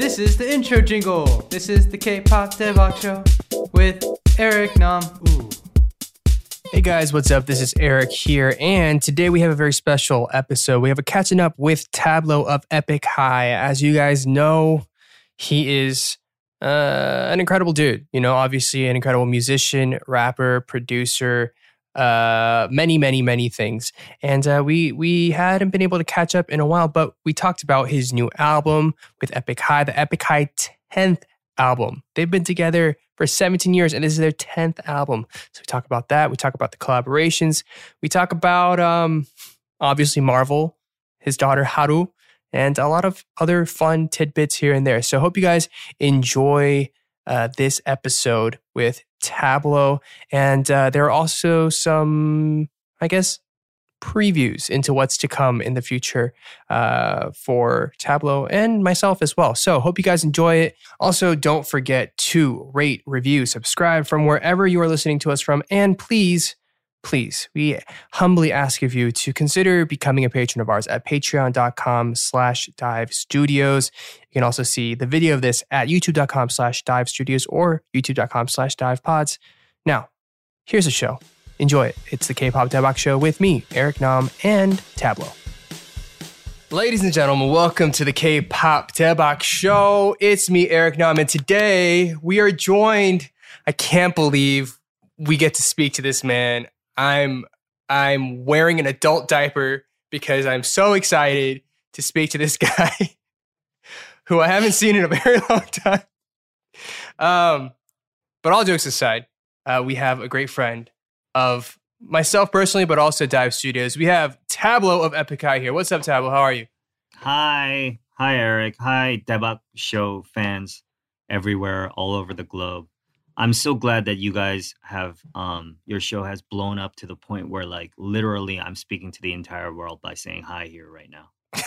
This is the intro jingle. This is the K-pop Daebak show with Eric Nam. Hey guys, what's up? This is Eric here, and today we have a very special episode. We have a catching up with Tablo of Epik High. As you guys know, he is uh, an incredible dude. You know, obviously an incredible musician, rapper, producer, uh, many, many, many things. And uh, we we hadn't been able to catch up in a while, but we talked about his new album with Epik High, the Epik High 10th album. They've been together for 17 years, and this is their 10th album. So we talk about that. We talk about the collaborations. We talk about um, obviously Marvel, his daughter Haru, and a lot of other fun tidbits here and there. So hope you guys enjoy uh, this episode with Tablo. And uh, there are also some, I guess, previews into what's to come in the future uh, for Tablo and myself as well. So, hope you guys enjoy it. Also, don't forget to rate, review, subscribe from wherever you are listening to us from. And please, please, we humbly ask of you to consider becoming a patron of ours at patreon.com slash dive studios. You can also see the video of this at youtube.com slash dive studios or youtube.com slash dive pods. Now, here's the show. Enjoy it. It's the K-pop Daebak Show with me, Eric Nam, and Tablo. Ladies and gentlemen, welcome to the K-pop Daebak Show. It's me, Eric Nam, and today we are joined. I can't believe we get to speak to this man. I'm I'm wearing an adult diaper because I'm so excited to speak to this guy who I haven't seen in a very long time. Um, but all jokes aside, uh, we have a great friend of myself personally, but also Dive Studios. We have Tablo of Epik High here. What's up, Tablo? How are you? Hi. Hi, Eric. Hi, Daebak Show fans everywhere, all over the globe. I'm so glad that you guys have, um, your show has blown up to the point where, like, literally, I'm speaking to the entire world by saying hi here right now.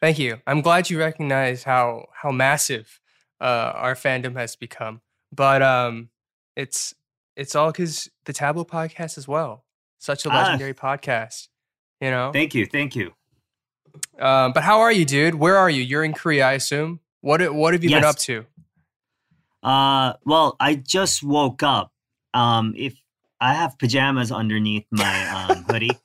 Thank you. I'm glad you recognize how how massive uh, our fandom has become. But um, it's it's all because the Tablo podcast as well. Such a Ah. legendary podcast, you know. Thank you. Thank you. Um, but how are you, dude? Where are you? You're in Korea, I assume. What what have you been up to? Uh, well, I just woke up. Um, if I have pajamas underneath my um, hoodie,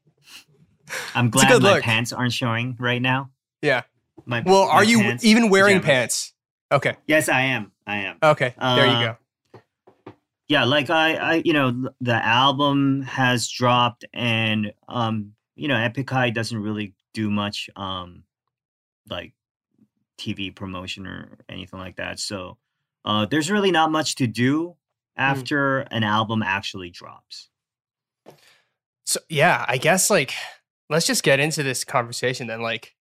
I'm glad my look. pants aren't showing right now. Yeah. My, Well, are you pants- even wearing pajamas. pants? Okay. Yes, I am. I am. Okay. there you Uh, go. yeah like i i you know the album has dropped and um you know epic high doesn't really do much um like tv promotion or anything like that so uh there's really not much to do after an album actually drops So yeah, I guess like let's just get into this conversation then. Like,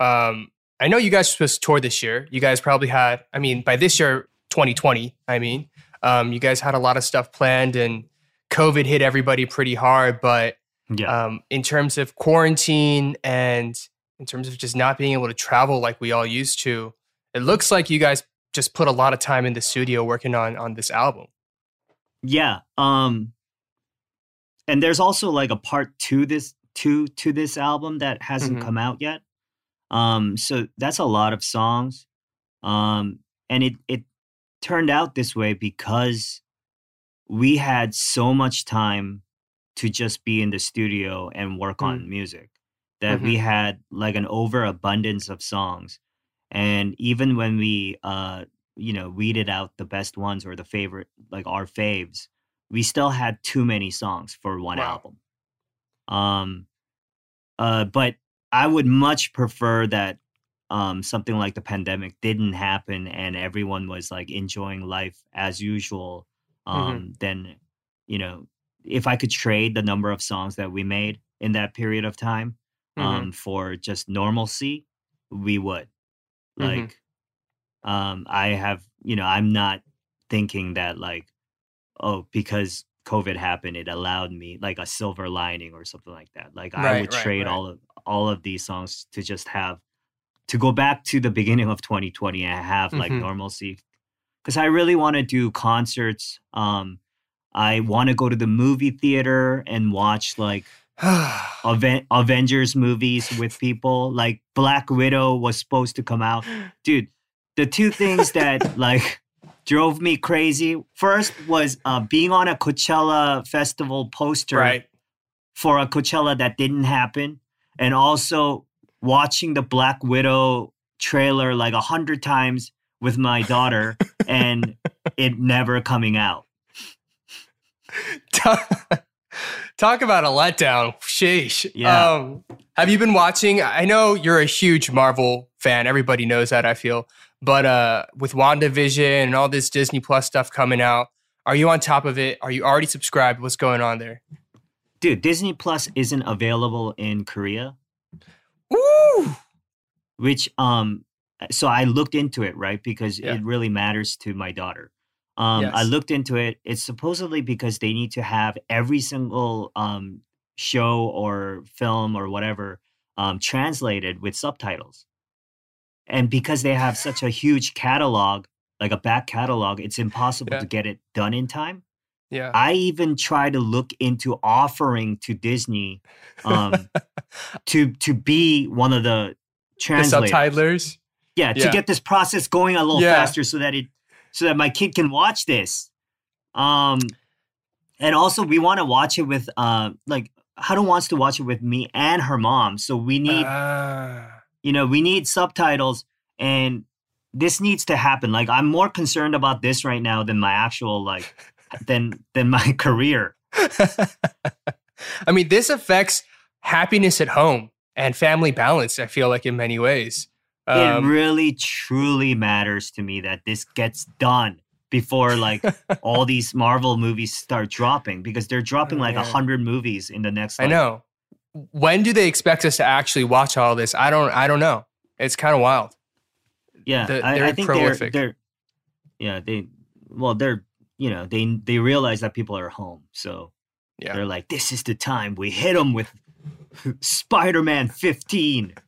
um, I know you guys were supposed to tour this year. You guys probably had, I mean, by this year, 2020, I mean, um, you guys had a lot of stuff planned and COVID hit everybody pretty hard. But yeah um, in terms of quarantine and in terms of just not being able to travel like we all used to, it looks like you guys just put a lot of time in the studio working on on this album. yeah um and there's also like a part two this to to this album that hasn't Mhm. come out yet. Um so that's a lot of songs. Um and it it turned out this way because we had so much time to just be in the studio and work on music that we had like an overabundance of songs and even when we uh you know weeded out the best ones or the favorite like our faves we still had too many songs for one Wow. album um uh but i would much prefer that um something like the pandemic didn't happen and everyone was like enjoying life as usual um then you know if i could trade the number of songs that we made in that period of time Mhm. um for just normalcy we would Mhm. like um i have you know i'm not thinking that like oh because covid happened it allowed me like a silver lining or something like that like i would right, trade right. all of all of these songs to just have to go back to the beginning of 2020 and have like Mhm. normalcy because i really want to do concerts um i want to go to the movie theater and watch like Aven- Avengers movies with people. Like Black Widow was supposed to come out. Dude, the two things that like drove me crazy first was uh, being on a Coachella festival poster right. for a Coachella that didn't happen, and also watching the Black Widow trailer like a hundred times with my daughter and it never coming out. Talk about a letdown. Sheesh. Yeah. Um, have you been watching? I know you're a huge Marvel fan. Everybody knows that, I feel. But uh, with WandaVision and all this Disney Plus stuff coming out, are you on top of it? Are you already subscribed? What's going on there? Dude, Disney Plus isn't available in Korea, Ooh. which um so I looked into it, right? Because Yeah. it really matters to my daughter. Um I looked into it. It's supposedly because they need to have every single um show or film or whatever um translated with subtitles. And because they have such a huge catalog, like a back catalog, it's impossible Yeah. to get it done in time. Yeah. I even try to look into offering to Disney um, to to be one of the the translators. subtitlers. Yeah, to get this process going a little Yeah. faster so that it so that my kid can watch this. Um and also we want to watch it with uh like Haru wants to watch it with me and her mom. So we need Ah. you know, we need subtitles and this needs to happen. Like I'm more concerned about this right now than my actual like than than my career. I mean, this affects happiness at home and family balance, I feel like, in many ways. Um, it really truly matters to me that this gets done before like all these Marvel movies start dropping because they're dropping Oh, like a hundred movies in the next. I know. When do they expect us to actually watch all this? I don't. I don't know. It's kind of wild. Yeah, The- I, I think prolific. they're they're yeah they well they're you know they they realize that people are home so Yeah. they're like this is the time we hit them with Spider-Man 15.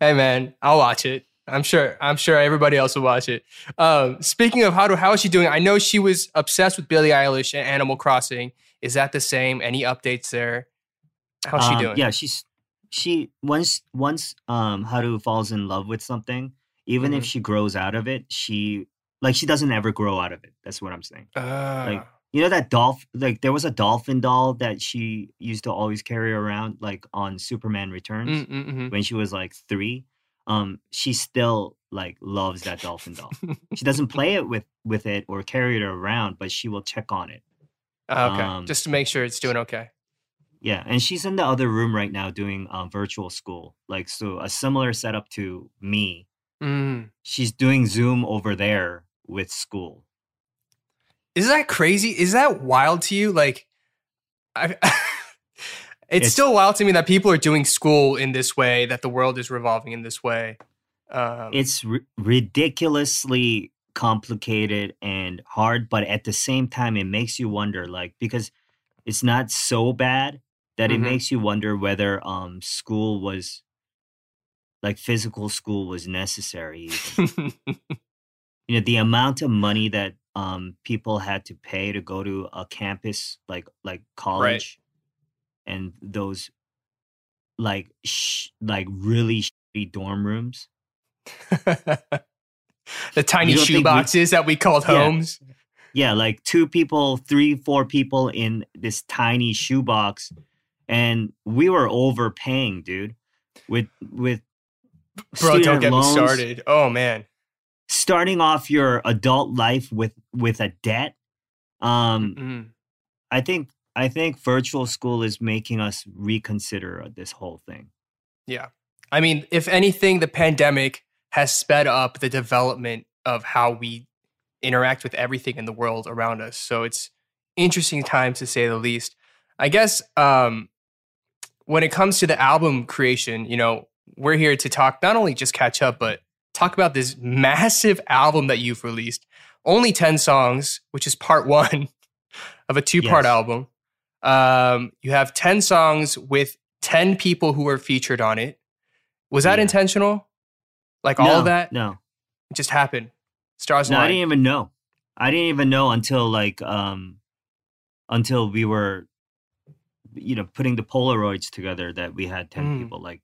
Hey man, I'll watch it. I'm sure. I'm sure everybody else will watch it. Um, speaking of how to, how is she doing? I know she was obsessed with Billie Eilish and Animal Crossing. Is that the same? Any updates there? How's she Um, doing? Yeah, she's she once once um Haru falls in love with something, even if Mhm. she grows out of it, she like she doesn't ever grow out of it. That's what I'm saying. Ah. You know that dolphin like there was a dolphin doll that she used to always carry around like on Superman Returns Mm, mm, mhm. when she was like 3. Um she still like loves that dolphin doll. she doesn't play it with with it or carry it around, but she will check on it. Ah, okay, um, just to make sure it's doing okay. Yeah, and she's in the other room right now doing um, virtual school. Like so, a similar setup to me. Mm. She's doing Zoom over there with school. Is that crazy? Is that wild to you? Like, I, it's, It's- still wild to me that people are doing school in this way, that the world is revolving in this way. Um, It's ri- ridiculously complicated and hard, but at the same time, it makes you wonder. Like because it's not so bad that it Mhm. makes you wonder whether um school was like physical school was necessary. you know the amount of money that um people had to pay to go to a campus like like college and those like sh- like really shitty dorm rooms the tiny shoe think we- boxes that we called Yeah. homes. yeah like two people three four people in this tiny shoe box and we were overpaying dude with with Bro, don't get loans, me started. Oh man. Starting off your adult life with with a debt um Mm. I think I think virtual school is making us reconsider this whole thing. Yeah. I mean, if anything, the pandemic has sped up the development of how we interact with everything in the world around us. So it's interesting times to say the least. I guess um, when it comes to the album creation, you know, we're here to talk, not only just catch up, but talk about this massive album that you've released. Only 10 songs, which is part one of a two part Yes. album. Um, you have 10 songs with 10 people who are featured on it. Was that Yeah. intentional? Like all no, of that? No, It just happened. Stars no, I didn't even know. I didn't even know until like um until we were you know putting the Polaroids together that we had ten Mm. people. Like,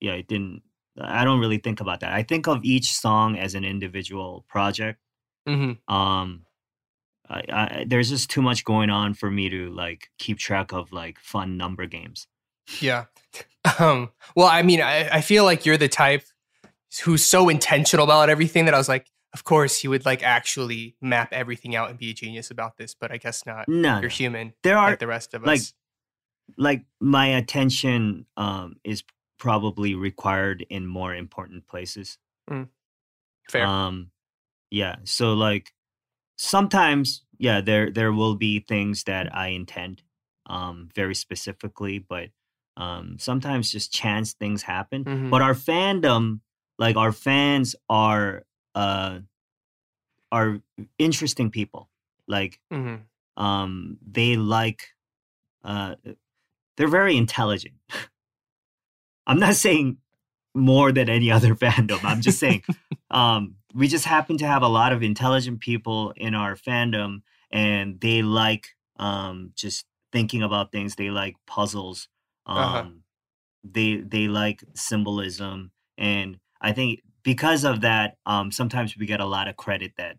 yeah, it didn't. I don't really think about that. I think of each song as an individual project. hmm Um, I, I, there's just too much going on for me to like keep track of like fun number games. Yeah. Um, well, I mean, I, I feel like you're the type who's so intentional about everything that I was like, of course, he would like actually map everything out and be a genius about this, but I guess not. No, You're human, there are like the rest of like, us. like my attention um is probably required in more important places. Fair. Um, yeah. So like sometimes, yeah, there there will be things that I intend um very specifically, but um sometimes just chance things happen. Mhm. But our fandom, like our fans are uh are interesting people. Like Mhm. um they like uh they're very intelligent. I'm not saying more than any other fandom. I'm just saying um we just happen to have a lot of intelligent people in our fandom and they like um just thinking about things. They like puzzles. Um Uh-huh. they they like symbolism and I think because of that um sometimes we get a lot of credit that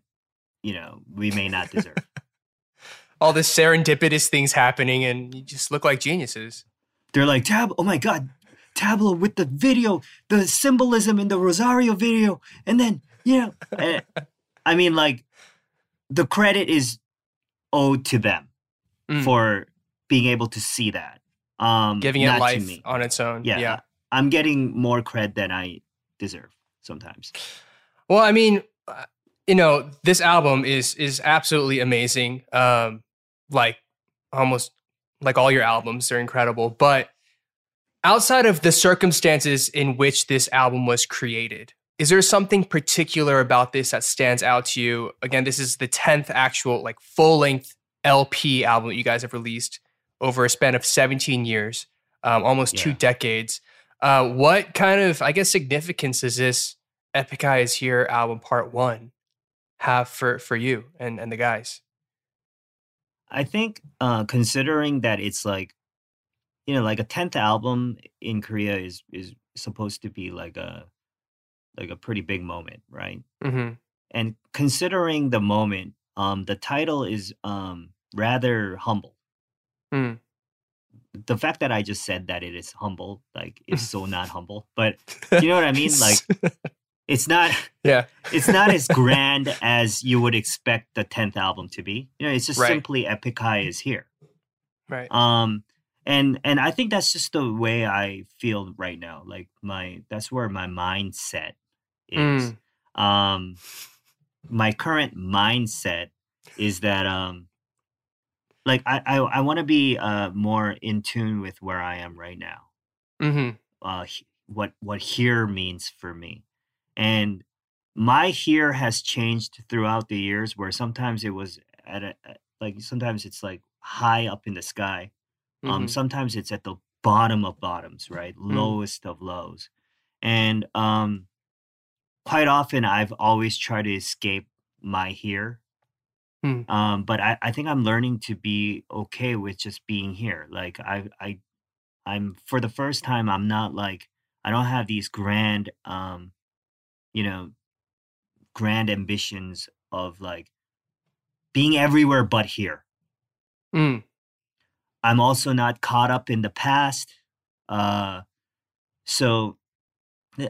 you know we may not deserve. All this serendipitous things happening, and you just look like geniuses. they're like tab oh my god Tablo with the video the symbolism in the rosario video and then you know eh, i mean like the credit is owed to them Mm. for being able to see that um Giving it life me. on its own. yeah, yeah. i'm getting more cred than i deserve sometimes Well, I mean, uh, you know, this album is is absolutely amazing. Um, like almost like all your albums are incredible, but outside of the circumstances in which this album was created, is there something particular about this that stands out to you? Again, this is the 10th actual like full-length LP album that you guys have released over a span of 17 years, um, almost two decades. Uh, what kind of, I guess, significance does this Epik High is Here album part one have for for you and and the guys? i think uh considering that it's like you know like a 10th album in korea is is supposed to be like a like a pretty big moment right Mm-hmm. and considering the moment um the title is um rather humble Mm. the fact that i just said that it is humble like is so not humble but you know what i mean like it's not yeah, it's not as grand as you would expect the 10th album to be you know it's just Right. simply Epik High is here right. um and and i think that's just the way i feel right now like my that's where my mindset is. Um my current mindset is that um like i i, I want to be uh more in tune with where i am right now. Mm-hmm. uh what what here means for me. And my here has changed throughout the years where sometimes it was at a like sometimes it's like high up in the sky um Mhm. sometimes it's at the bottom of bottoms right lowest of lows and um quite often i've always tried to escape my here Hmm. um but i i think i'm learning to be okay with just being here like i i i'm for the first time i'm not like i don't have these grand um you know grand ambitions of like being everywhere but here Mm. I'm also not caught up in the past. Uh, so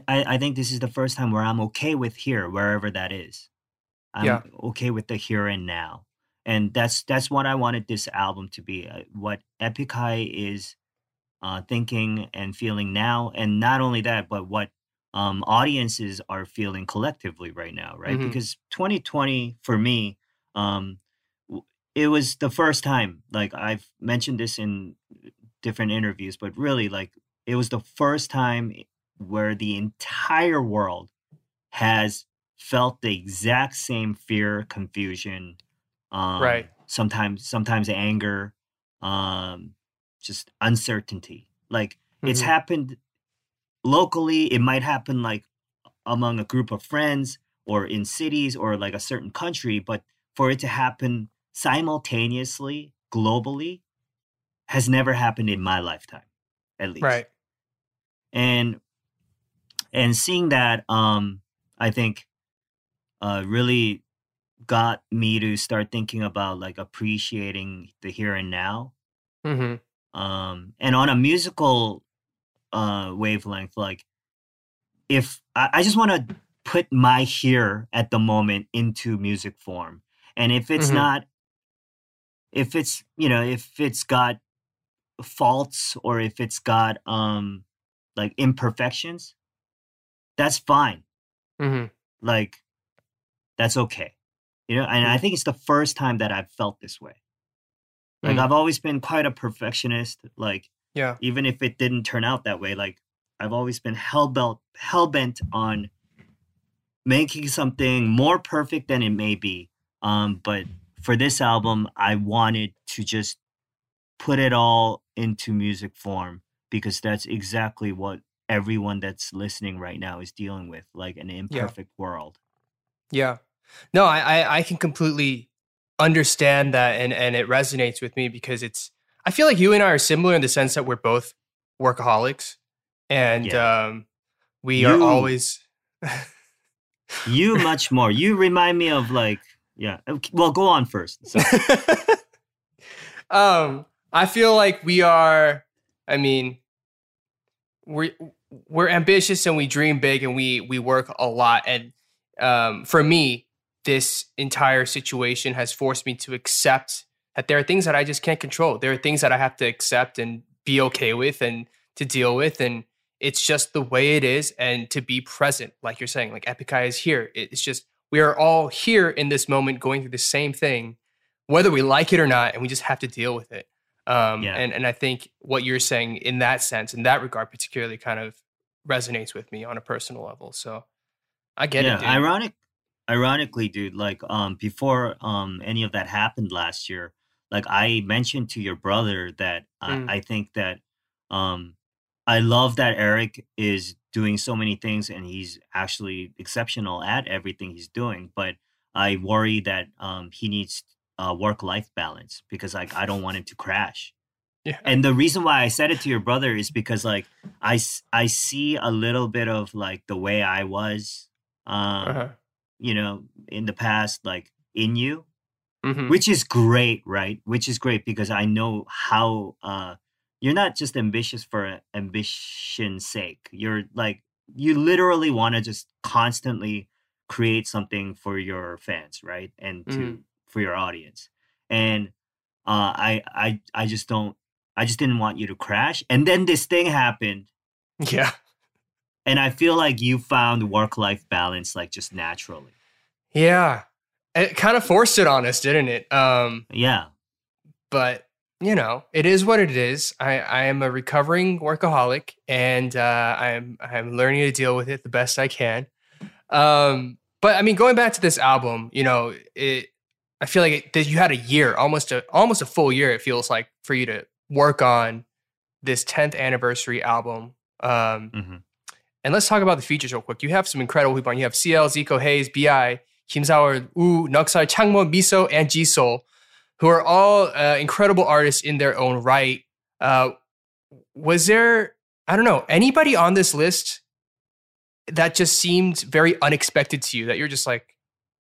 I, I think this is the first time where I'm okay with here, wherever that is. I'm Yeah. okay with the here and now. And that's that's what I wanted this album to be. Uh, what Epik High is uh, thinking and feeling now, and not only that, but what um, audiences are feeling collectively right now, right? Mhm. Because 2020 for me, um, it was the first time. Like I've mentioned this in different interviews, but really, like it was the first time where the entire world has felt the exact same fear, confusion, um, Right. Sometimes, sometimes anger, um, just uncertainty. Like it's Mhm. happened locally. It might happen like among a group of friends or in cities or like a certain country, but for it to happen simultaneously globally has never happened in my lifetime, at least. Right. And and seeing that, um, I think, uh, really got me to start thinking about like appreciating the here and now. Mm-hmm. Um, and on a musical uh wavelength, like if I, I just want to put my here at the moment into music form, and if it's Mhm. not, if it's you know, if it's got faults or if it's got um like imperfections, that's fine. Mm-hmm. Like that's okay. You know, and I think it's the first time that I've felt this way. Like Mm. I've always been quite a perfectionist. Like Yeah. even if it didn't turn out that way, like I've always been hell bent hell bent on making something more perfect than it may be. Um, but for this album, I wanted to just put it all into music form because that's exactly what everyone that's listening right now is dealing with, like an imperfect world. Yeah. No, I, I I can completely understand that and and it resonates with me because it's I feel like you and I are similar in the sense that we're both workaholics and Yeah. um we are always You much more. You remind me of like, yeah. Well, go on first. So, um I feel like we are I mean we're we're ambitious and we dream big and we we work a lot and um for me this entire situation has forced me to accept that there are things that I just can't control. There are things that I have to accept and be okay with and to deal with and it's just the way it is and to be present like you're saying like Eye is here. It's just we are all here in this moment going through the same thing whether we like it or not and we just have to deal with it. Um Yeah. and and I think what you're saying in that sense in that regard particularly kind of resonates with me on a personal level. So I get yeah, it. Dude. ironic ironically, dude, like um before um any of that happened last year, like I mentioned to your brother that Mm. I, I think that um I love that Eric is doing so many things and he's actually exceptional at everything he's doing, but I worry that um he needs uh work life balance because like I don't want him to crash. Yeah. And the reason why I said it to your brother is because like i i see a little bit of like the way I was um Uh-huh. you know in the past like in you Mhm. which is great right which is great because i know how uh you're not just ambitious for ambition's sake you're like you literally want to just constantly create something for your fans right and to Mhm. for your audience and uh i i i just don't i just didn't want you to crash and then this thing happened Yeah. and i feel like you found work life balance like just naturally Yeah. It kind of forced it on us, didn't it? Um, yeah but you know, it is what it is. I, I am a recovering workaholic and uh, I'm I'm learning to deal with it the best I can. Um, but I mean, going back to this album, you know, it I feel like it, that you had a year, almost a almost a full year. It feels like for you to work on this 10th anniversary album. Um, hmm And let's talk about the features real quick. You have some incredible people on. You have CL, Zico, Heize, BI, Kim Sawol, Woo, Nucksal, Changmo, Miso, and Jisoo, who are all uh, incredible artists in their own right. Uh, was there, I don't know, anybody on this list that just seemed very unexpected to you that you're just like,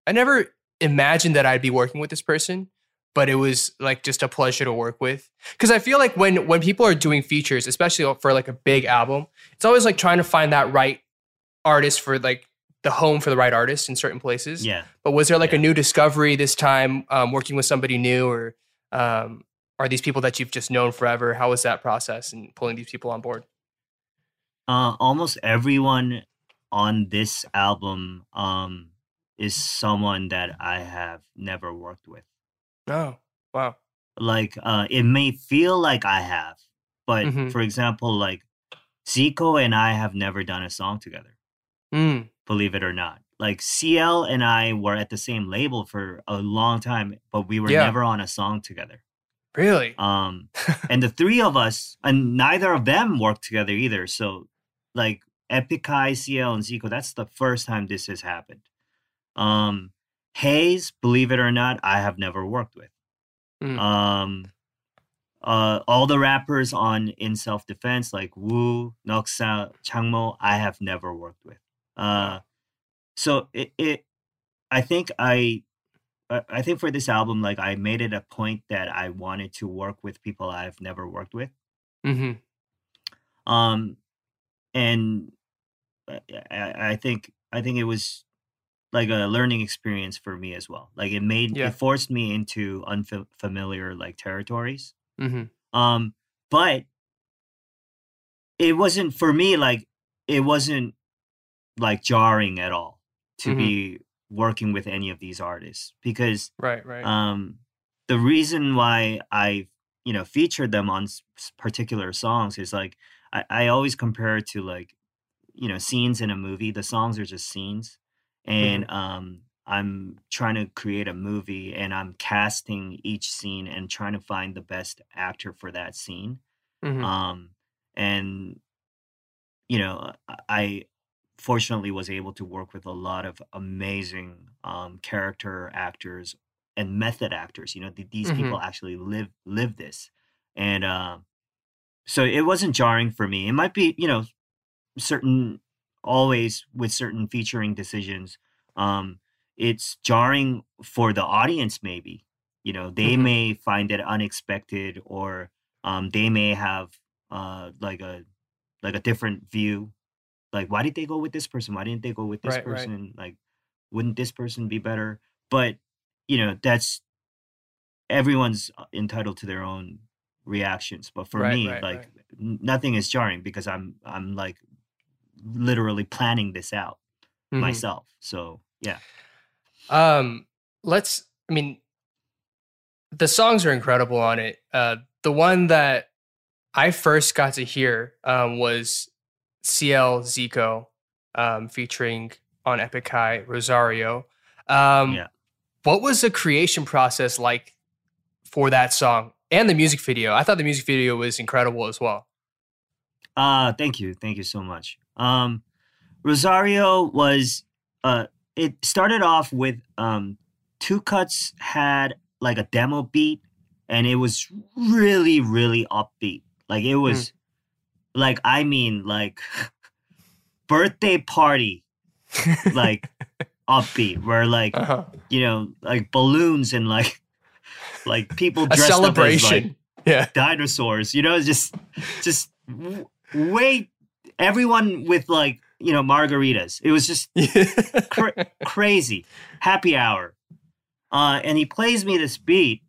I never imagined that I'd be working with this person, but it was like just a pleasure to work with. Because I feel like when when people are doing features, especially for like a big album, it's always like trying to find that right artist for like the home for the right artist in certain places. yeah But was there like a new discovery this time, um, working with somebody new, or um, are these people that you've just known forever? How was that process and pulling these people on board? Uh, almost everyone on this album um, is someone that I have never worked with. Oh, wow. Like, uh, it may feel like I have, but Mhm. for example, like Zico and I have never done a song together, Mm, believe it or not. Like CL and I were at the same label for a long time, but we were Yeah. never on a song together. really? Um, and the three of us, and neither of them worked together either. So, like Epik High, CL, and Zico, that's the first time this has happened. Um, Heize, believe it or not, I have never worked with. Mm. Um, uh, all the rappers on in self defense like Woo, Nucksal, Changmo, I have never worked with. Uh, so it, it, I think I, I think for this album, like I made it a point that I wanted to work with people I've never worked with. hmm Um, and I, I think I think it was like a learning experience for me as well. Like it made Yeah. it forced me into unfamiliar like territories. hmm Um, but it wasn't for me like it wasn't like jarring at all to Mhm. be working with any of these artists because Right, right. um the reason why I you know featured them on s- particular songs is like I, I always compare it to like you know scenes in a movie the songs are just scenes and um I'm trying to create a movie and I'm casting each scene and trying to find the best actor for that scene Mhm. um and you know i fortunately was able to work with a lot of amazing um character actors and method actors you know th- these Mhm. people actually live live this and um so it wasn't jarring for me it might be you know certain always with certain featuring decisions um it's jarring for the audience maybe you know they Mhm. may find it unexpected or um they may have uh like a like a different view like why did they go with this person why didn't they go with this Right, right. person like wouldn't this person be better but you know that's everyone's uh, entitled to their own reactions but for Right, me right, like right. nothing is jarring because i'm i'm like literally planning this out Mhm. myself so yeah Um, let's. I mean, the songs are incredible on it. Uh, the one that I first got to hear um, was CL Zico, um, featuring on Epik High Rosario. Um, Yeah. What was the creation process like for that song and the music video? I thought the music video was incredible as well. Uh thank you. Thank you so much. Um Rosario was uh it started off with um Tukutz had like a demo beat and it was really really upbeat. Like it was like I mean like birthday party like upbeat where like Uh-huh. you know like balloons and like like people dressed up as like yeah. dinosaurs. You know, just just w- wait. Everyone with like you know margaritas. It was just cra- crazy. Happy hour. Uh, and he plays me this beat,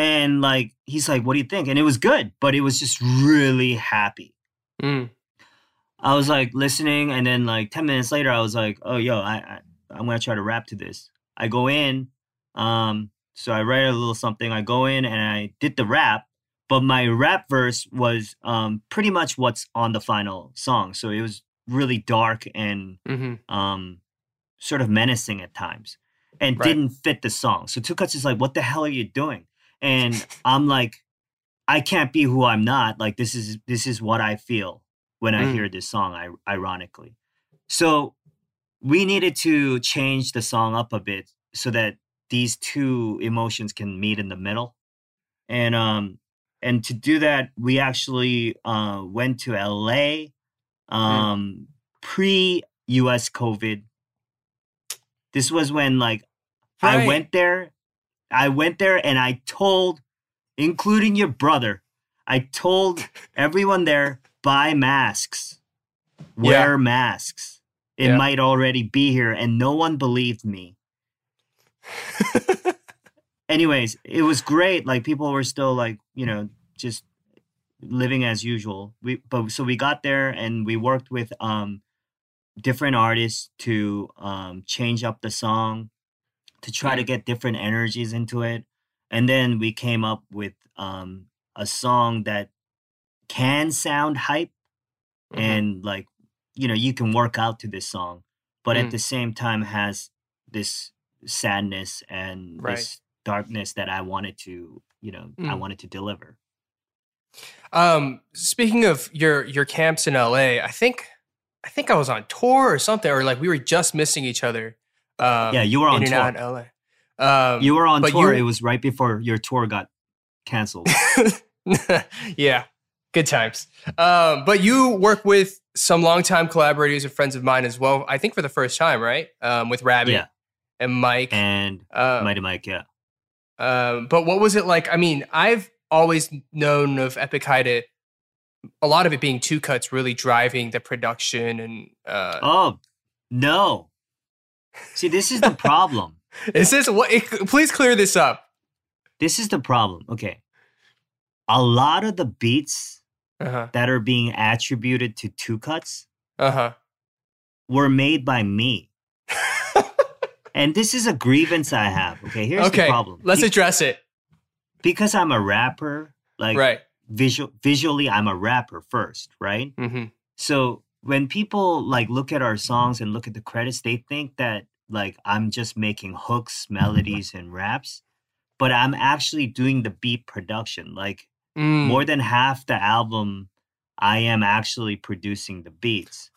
and like he's like, "What do you think?" And it was good, but it was just really happy. Mm. I was like listening, and then like ten minutes later, I was like, "Oh, yo, I, I I'm gonna try to rap to this." I go in, um, so I write a little something. I go in and I did the rap, but my rap verse was um pretty much what's on the final song. So it was really dark and hmm um sort of menacing at times, and Right. didn't fit the song. So Tukutz is like, "What the hell are you doing?" And I'm like, "I can't be who I'm not. Like this is this is what I feel." when I Mm. hear this song, I, ironically. So we needed to change the song up a bit so that these two emotions can meet in the middle. And um and to do that, we actually uh went to LA um pre US COVID. This was when like I went there, I went there and I told including your brother, I told everyone there buy masks, wear masks. It Yeah. might already be here, and no one believed me. Anyways, it was great. Like people were still like, you know, just living as usual. We but so we got there and we worked with um different artists to um change up the song to try to Mm. get different energies into it. And then we came up with um a song that can sound hype Mhm. and like you know you can work out to this song but Mm. at the same time has this sadness and Right. this darkness that i wanted to you know i Mm. wanted to deliver Um, speaking of your your camps in LA, I think I think I was on tour or something, or like we were just missing each other. Um, yeah you were on tour LA. Um, you were on tour you- it was right before your tour got canceled. yeah, good times. Um, but you work with some longtime collaborators and friends of mine as well. I think for the first time, right? Um, with Rabbit Yeah. and Mike. and uh, Mighty Mike, yeah. um, but what was it like? I mean, I've always known of Epic to a lot of it being Tukutz, really driving the production and. Uh, Oh no! See, this is the problem. Is this what? It, please clear this up. This is the problem. Okay, a lot of the beats Uh huh. that are being attributed to Tukutz Uh huh. were made by me, and this is a grievance I have. Okay, here's okay. the problem. Let's Be- address it. because I'm a rapper. Like right. visual, visually, I'm a rapper first, right? Mm-hmm. So when people like look at our songs and look at the credits, they think that like I'm just making hooks, melodies, and raps, but I'm actually doing the beat production. Like Mm. more than half the album, I am actually producing the beats.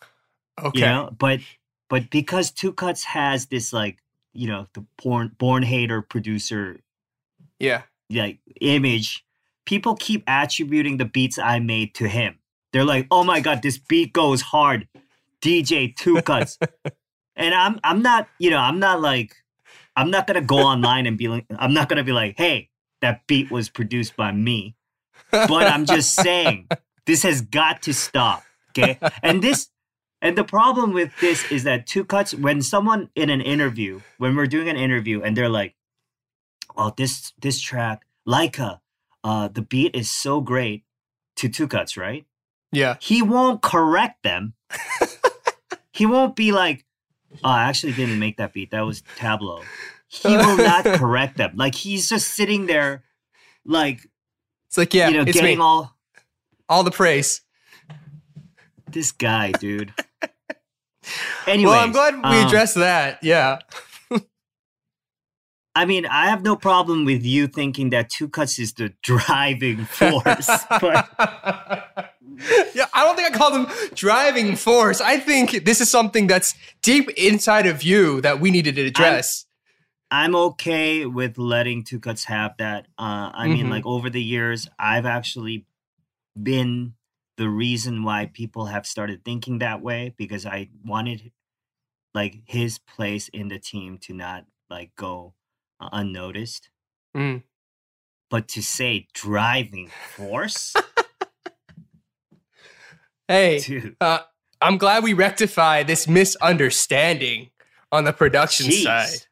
okay. You know, but but because Tukutz has this like you know the born born hater producer Yeah. like image, people keep attributing the beats I made to him. They're like, "Oh my god, this beat goes hard." DJ Tukutz. and I'm I'm not, you know, I'm not like I'm not going to go online and be like I'm not going to be like, "Hey, that beat was produced by me." But I'm just saying this has got to stop, okay? And this and the problem with this is that Tukutz when someone in an interview, when we're doing an interview and they're like, "Oh, this this track, Leica, uh, the beat is so great to Tukutz, right? Yeah. He won't correct them. he won't be like, oh, I actually didn't make that beat. That was Tablo. He will not correct them. Like he's just sitting there, like It's like yeah, you know, getting me. all All the praise. this guy, dude. Anyway, well, I'm glad we um, addressed that. Yeah. I mean, I have no problem with you thinking that Tukutz is the driving force, but yeah, I don't think I call them driving force. I think this is something that's deep inside of you that we needed to address. I'm okay with letting Tukutz have that. Uh, I mean, Mhm. like over the years, I've actually been the reason why people have started thinking that way because I wanted like his place in the team to not like go unnoticed. Mm. But to say driving force, Hey, dude, uh, I'm glad we rectified this misunderstanding on the production Jeez. side.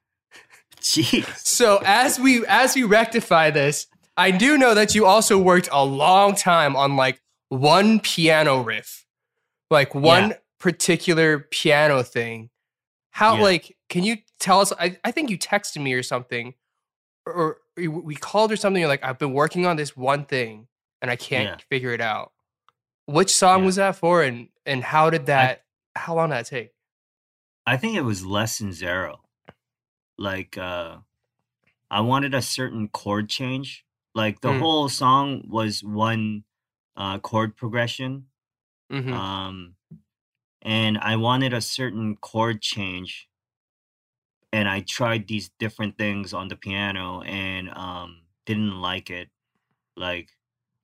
jeez. So as we as we rectify this, I do know that you also worked a long time on like one piano riff, like one particular piano thing. How Yeah. like can you tell us? I, I think you texted me or something, or, or we called or something. You're like, I've been working on this one thing and I can't Yeah. figure it out. Which song Yeah. was that for, and and how did that? how long did that take? I think it was lesson zero. Like uh I wanted a certain chord change. Like the Mm. whole song was one uh chord progression. Mhm. Um and I wanted a certain chord change. And I tried these different things on the piano and um didn't like it. Like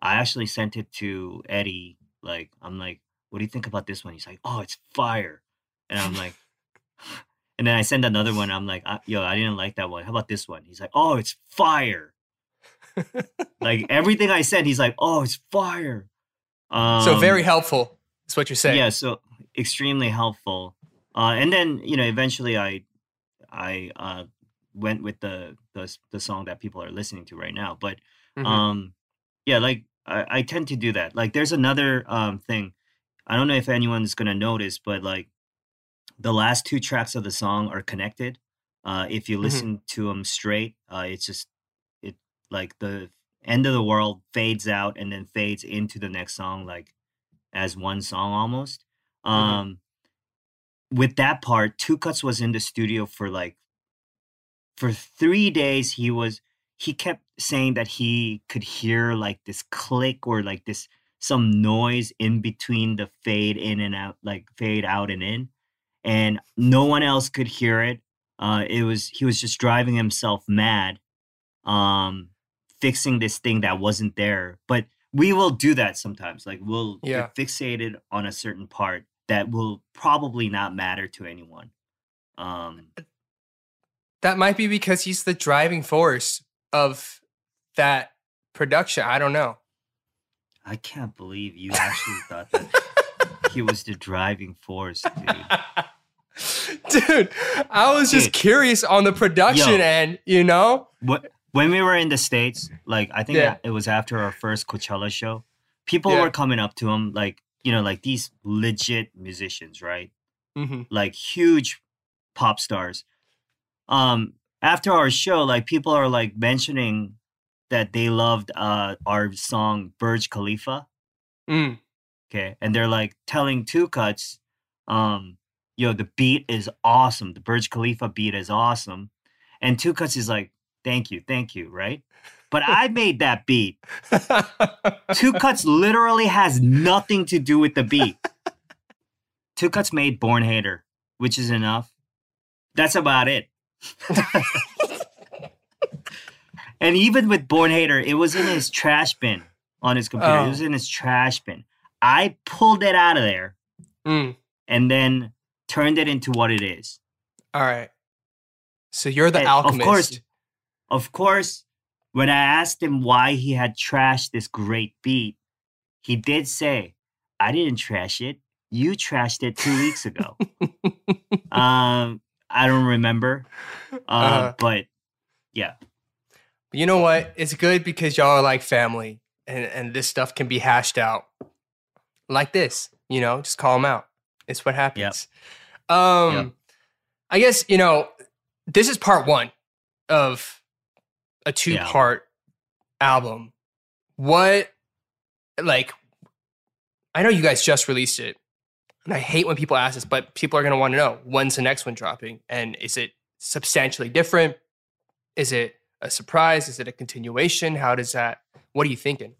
I actually sent it to Eddie like I'm like what do you think about this one? He's like, "Oh, it's fire." And I'm like and then I send another one. I'm like, "Uh, "Yo, I didn't like that one. How about this one?" He's like, "Oh, it's fire." like everything I said, he's like, "Oh, it's fire." Um, so very helpful. Is what you're saying. yeah, so extremely helpful. Uh, and then you know, eventually, I I uh, went with the, the the song that people are listening to right now. But Mhm. um, yeah, like I, I tend to do that. Like, there's another um thing. I don't know if anyone's gonna notice, but like the last two tracks of the song are connected. Uh, if you Mhm. listen to them straight, uh, it's just it like the end of the world fades out and then fades into the next song, like as one song almost. Mhm. Um, with that part, Tukutz was in the studio for like for three days. He was he kept saying that he could hear like this click or like this some noise in between the fade in and out, like fade out and in, and no one else could hear it. Uh, it was he was just driving himself mad um, fixing this thing that wasn't there. But we will do that sometimes. Like we'll Yeah. get fixated on a certain part that will probably not matter to anyone. Um, That might be because he's the driving force of that production. I don't know. I can't believe you actually thought that he was the driving force, dude. Dude, I was just Dude. curious on the production Yo. end, you know? What when we were in the states, like I think Yeah. it was after our first Coachella show, people Yeah. were coming up to him like you know like these legit musicians, right? hmm Like huge pop stars. Um, after our show, like people are like mentioning that they loved uh our song Burj Khalifa. Mm. Okay. And they're like telling Tukutz, um, yo, the beat is awesome. The Burj Khalifa beat is awesome. And Tukutz is like, thank you, thank you, right? But I made that beat. Tukutz literally has nothing to do with the beat. Tukutz made Born Hater, which is enough. That's about it. and even with Born Hater, it was in his trash bin on his computer. It was Oh. in his trash bin. I pulled it out of there Mm. and then turned it into what it is. All right. So you're the And alchemist. Of course, of course, when I asked him why he had trashed this great beat, he did say, I didn't trash it. You trashed it two weeks ago. um, I don't remember. Uh, Uh-huh. But yeah. You know what? It's good because y'all are like family and, and this stuff can be hashed out like this, you know, just call them out. It's what happens. Um, Yep. I guess, you know, this is part one of a two Yeah. part album. What, like, I know you guys just released it. And I hate when people ask this, but people are going to want to know when's the next one dropping? And is it substantially different? Is it a surprise? Is it a continuation? How does that, what are you thinking?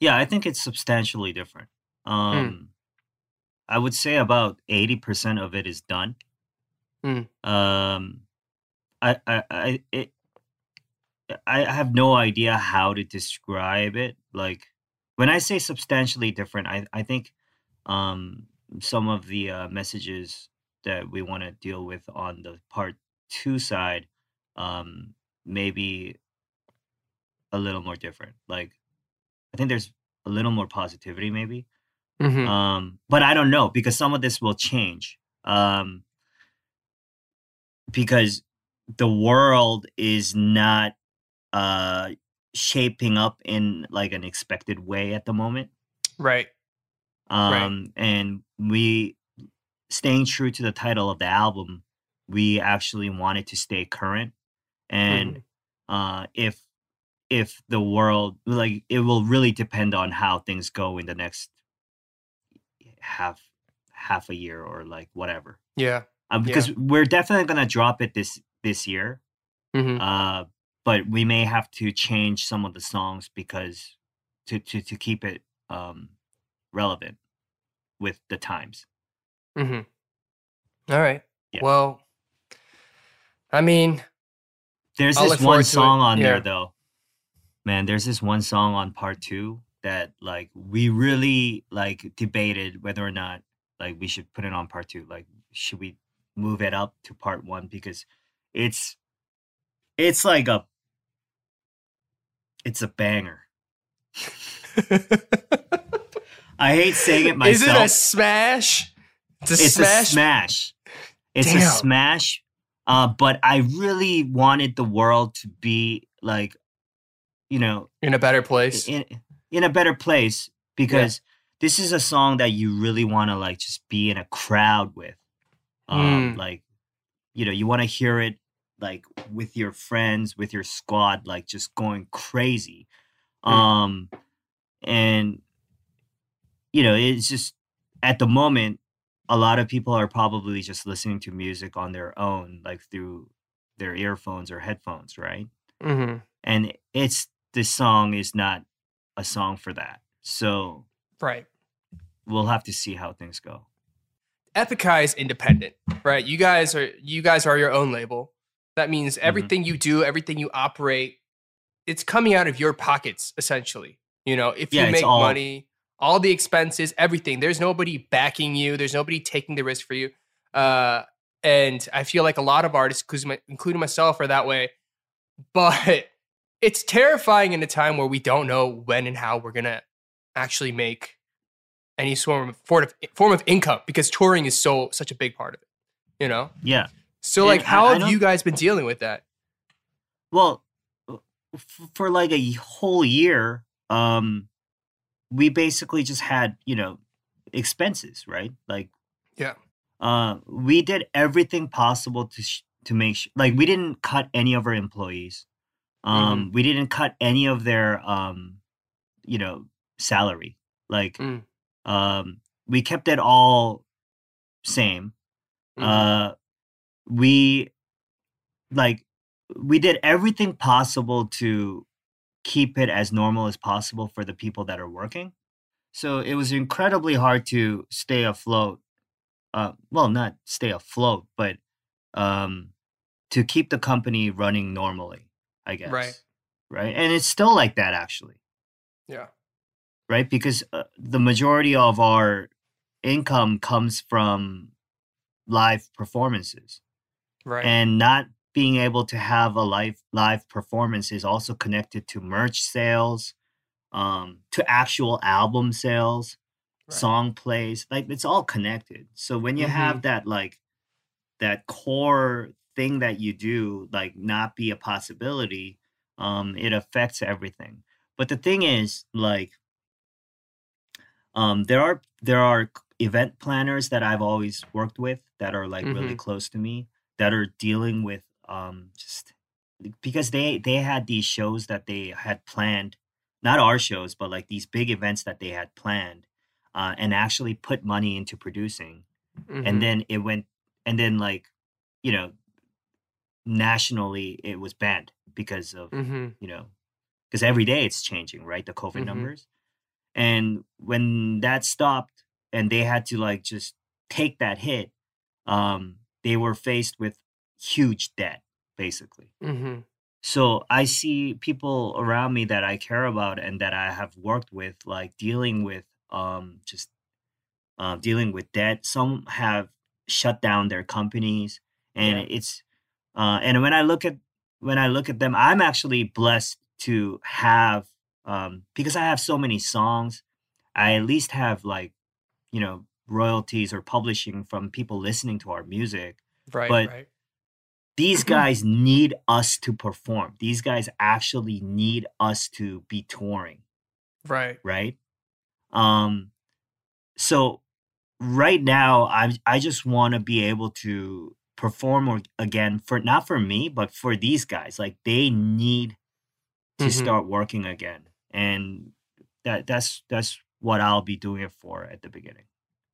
Yeah, I think it's substantially different. Um, I would say about 80% of it is done. Mm. Um, I, I, I, it, I have no idea how to describe it. Like when I say substantially different, I, I think um, some of the uh, messages that we want to deal with on the part two side um, maybe a little more different. Like I think there's a little more positivity, maybe. Mm-hmm. Um, but I don't know because some of this will change. Um, because the world is not uh shaping up in like an expected way at the moment. right. Um, and we staying true to the title of the album, we actually wanted to stay current. And uh if if the world like it will really depend on how things go in the next half half a year or like whatever Yeah. um, because we're definitely gonna drop it this this year Mm-hmm. uh but we may have to change some of the songs because to to, to keep it um relevant with the times Mm-hmm. All right. Yeah. Well, I mean, there's I'll this one it, song on yeah. there though man there's this one song on part two that like we really like debated whether or not like we should put it on part two like should we move it up to part one because it's it's like a it's a banger i hate saying it myself Is it a smash? It's a it's smash. a smash it's a smash uh but i really wanted the world to be like you know in a better place. in in a better place because this is a song that you really want to like just be in a crowd with um Mm. like you know you want to hear it like with your friends with your squad like just going crazy um and you know it's just at the moment a lot of people are probably just listening to music on their own like through their earphones or headphones right mm-hmm. and it's this song is not a song for that so Right. we'll have to see how things go Epic is independent, right? You guys are you guys are your own label. That means Mm-hmm. everything you do, everything you operate it's coming out of your pockets essentially. You know, if Yeah, you make all- money, all the expenses, everything. There's nobody backing you. There's nobody taking the risk for you. Uh, and I feel like a lot of artists, including myself, are that way. But it's terrifying in a time where we don't know when and how we're gonna actually make any sort of form of, form of income because touring is so such a big part of it. You know. Yeah. So like, I- how I have you guys been dealing with that? Well, f- for like a whole year, um, we basically just had you know expenses, right? Like, Yeah. uh, we did everything possible to sh- to make sh- like we didn't cut any of our employees. Um, we didn't cut any of their um, you know, salary. Like, Mm. um, we kept it all same. Mhm. Uh, we like we did everything possible to keep it as normal as possible for the people that are working. So it was incredibly hard to stay afloat. Uh, well, not stay afloat, but um, to keep the company running normally. I guess. Right. Right. And it's still like that, actually. yeah. Right. Because uh, the majority of our income comes from live performances Right. and not being able to have a live live performance is also connected to merch sales um to actual album sales Right. song plays like it's all connected so when you have that like that core thing that you do like not be a possibility um it affects everything but the thing is like um there are there are event planners that I've always worked with that are like really Mhm. close to me that are dealing with um just because they they had these shows that they had planned not our shows but like these big events that they had planned uh, and actually put money into producing Mhm. and then it went and then like you know nationally it was banned because of Mhm. you know because every day it's changing right the covid Mhm. numbers and when that stopped and they had to like just take that hit um they were faced with huge debt basically Mhm. so i see people around me that i care about and that i have worked with like dealing with um just uh, dealing with debt some have shut down their companies and Yeah. it's uh, and when i look at when i look at them i'm actually blessed to have um, because i have so many songs i at least have like you know royalties or publishing from people listening to our music Right. but- right. these guys need us to perform these guys actually need us to be touring Right. right um so right now i i just want to be able to perform or, again for not for me but for these guys like they need to Mhm. start working again and that that's that's what i'll be doing it for at the beginning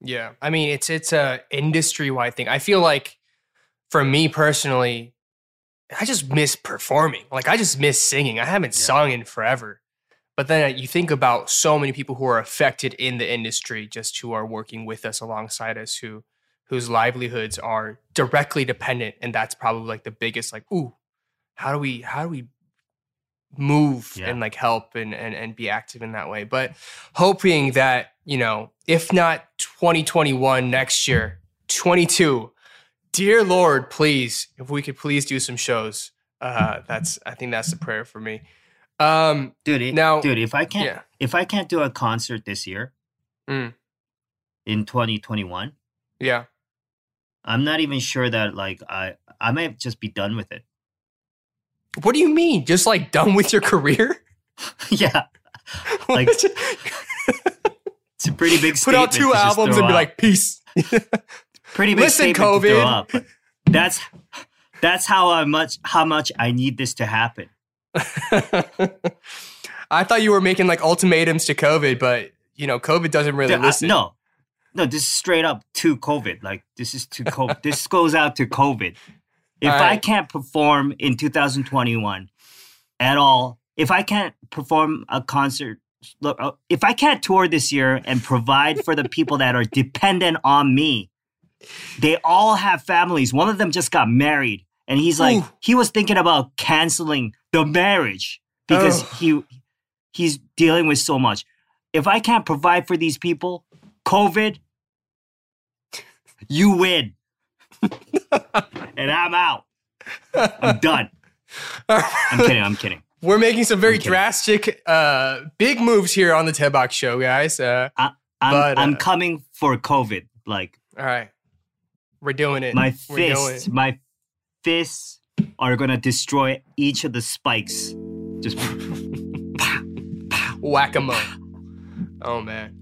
Yeah. I mean, it's it's a industry wide thing. I feel like for me personally, I just miss performing. Like I just miss singing. I haven't Yeah. sung in forever. But then uh, you think about so many people who are affected in the industry, just who are working with us alongside us, who whose livelihoods are directly dependent, and that's probably like the biggest. Like, ooh, how do we how do we move Yeah. and like help and, and and be active in that way? But hoping that you know, if not 2021 next year, 22. Dear Lord, please, if we could please do some shows. Uh, that's I think that's the prayer for me. Um, dude it, Now- dude if i can't yeah. if i can't do a concert this year Mm. in 2021 Yeah. i'm not even sure that like i i might just be done with it What do you mean? Just like done with your career? yeah Like, it's a pretty big put out two albums and be out. like, peace. pretty big listen, statement to throw COVID. that's that's how I much how much I need this to happen. I thought you were making like ultimatums to COVID, but you know, COVID doesn't really Dude, I- listen. no, no, this is straight up to COVID. Like this is to COVID. this goes out to COVID. If I can't perform in 2021 at all, if I can't perform a concert, look, uh, if I can't tour this year and provide for the people that are dependent on me, they all have families. One of them just got married, and he's like, Ooh. he was thinking about canceling the marriage because Oh. he he's dealing with so much. If I can't provide for these people, COVID, you win, and I'm out. I'm done. I'm kidding. I'm kidding. We're making some very drastic, uh, big moves here on the Daebak Show, guys. Uh, I'm But, I'm uh, coming for COVID. Like all right, we're doing it. my fists, my fists are gonna destroy each of the spikes. Just whack a mole. Oh man.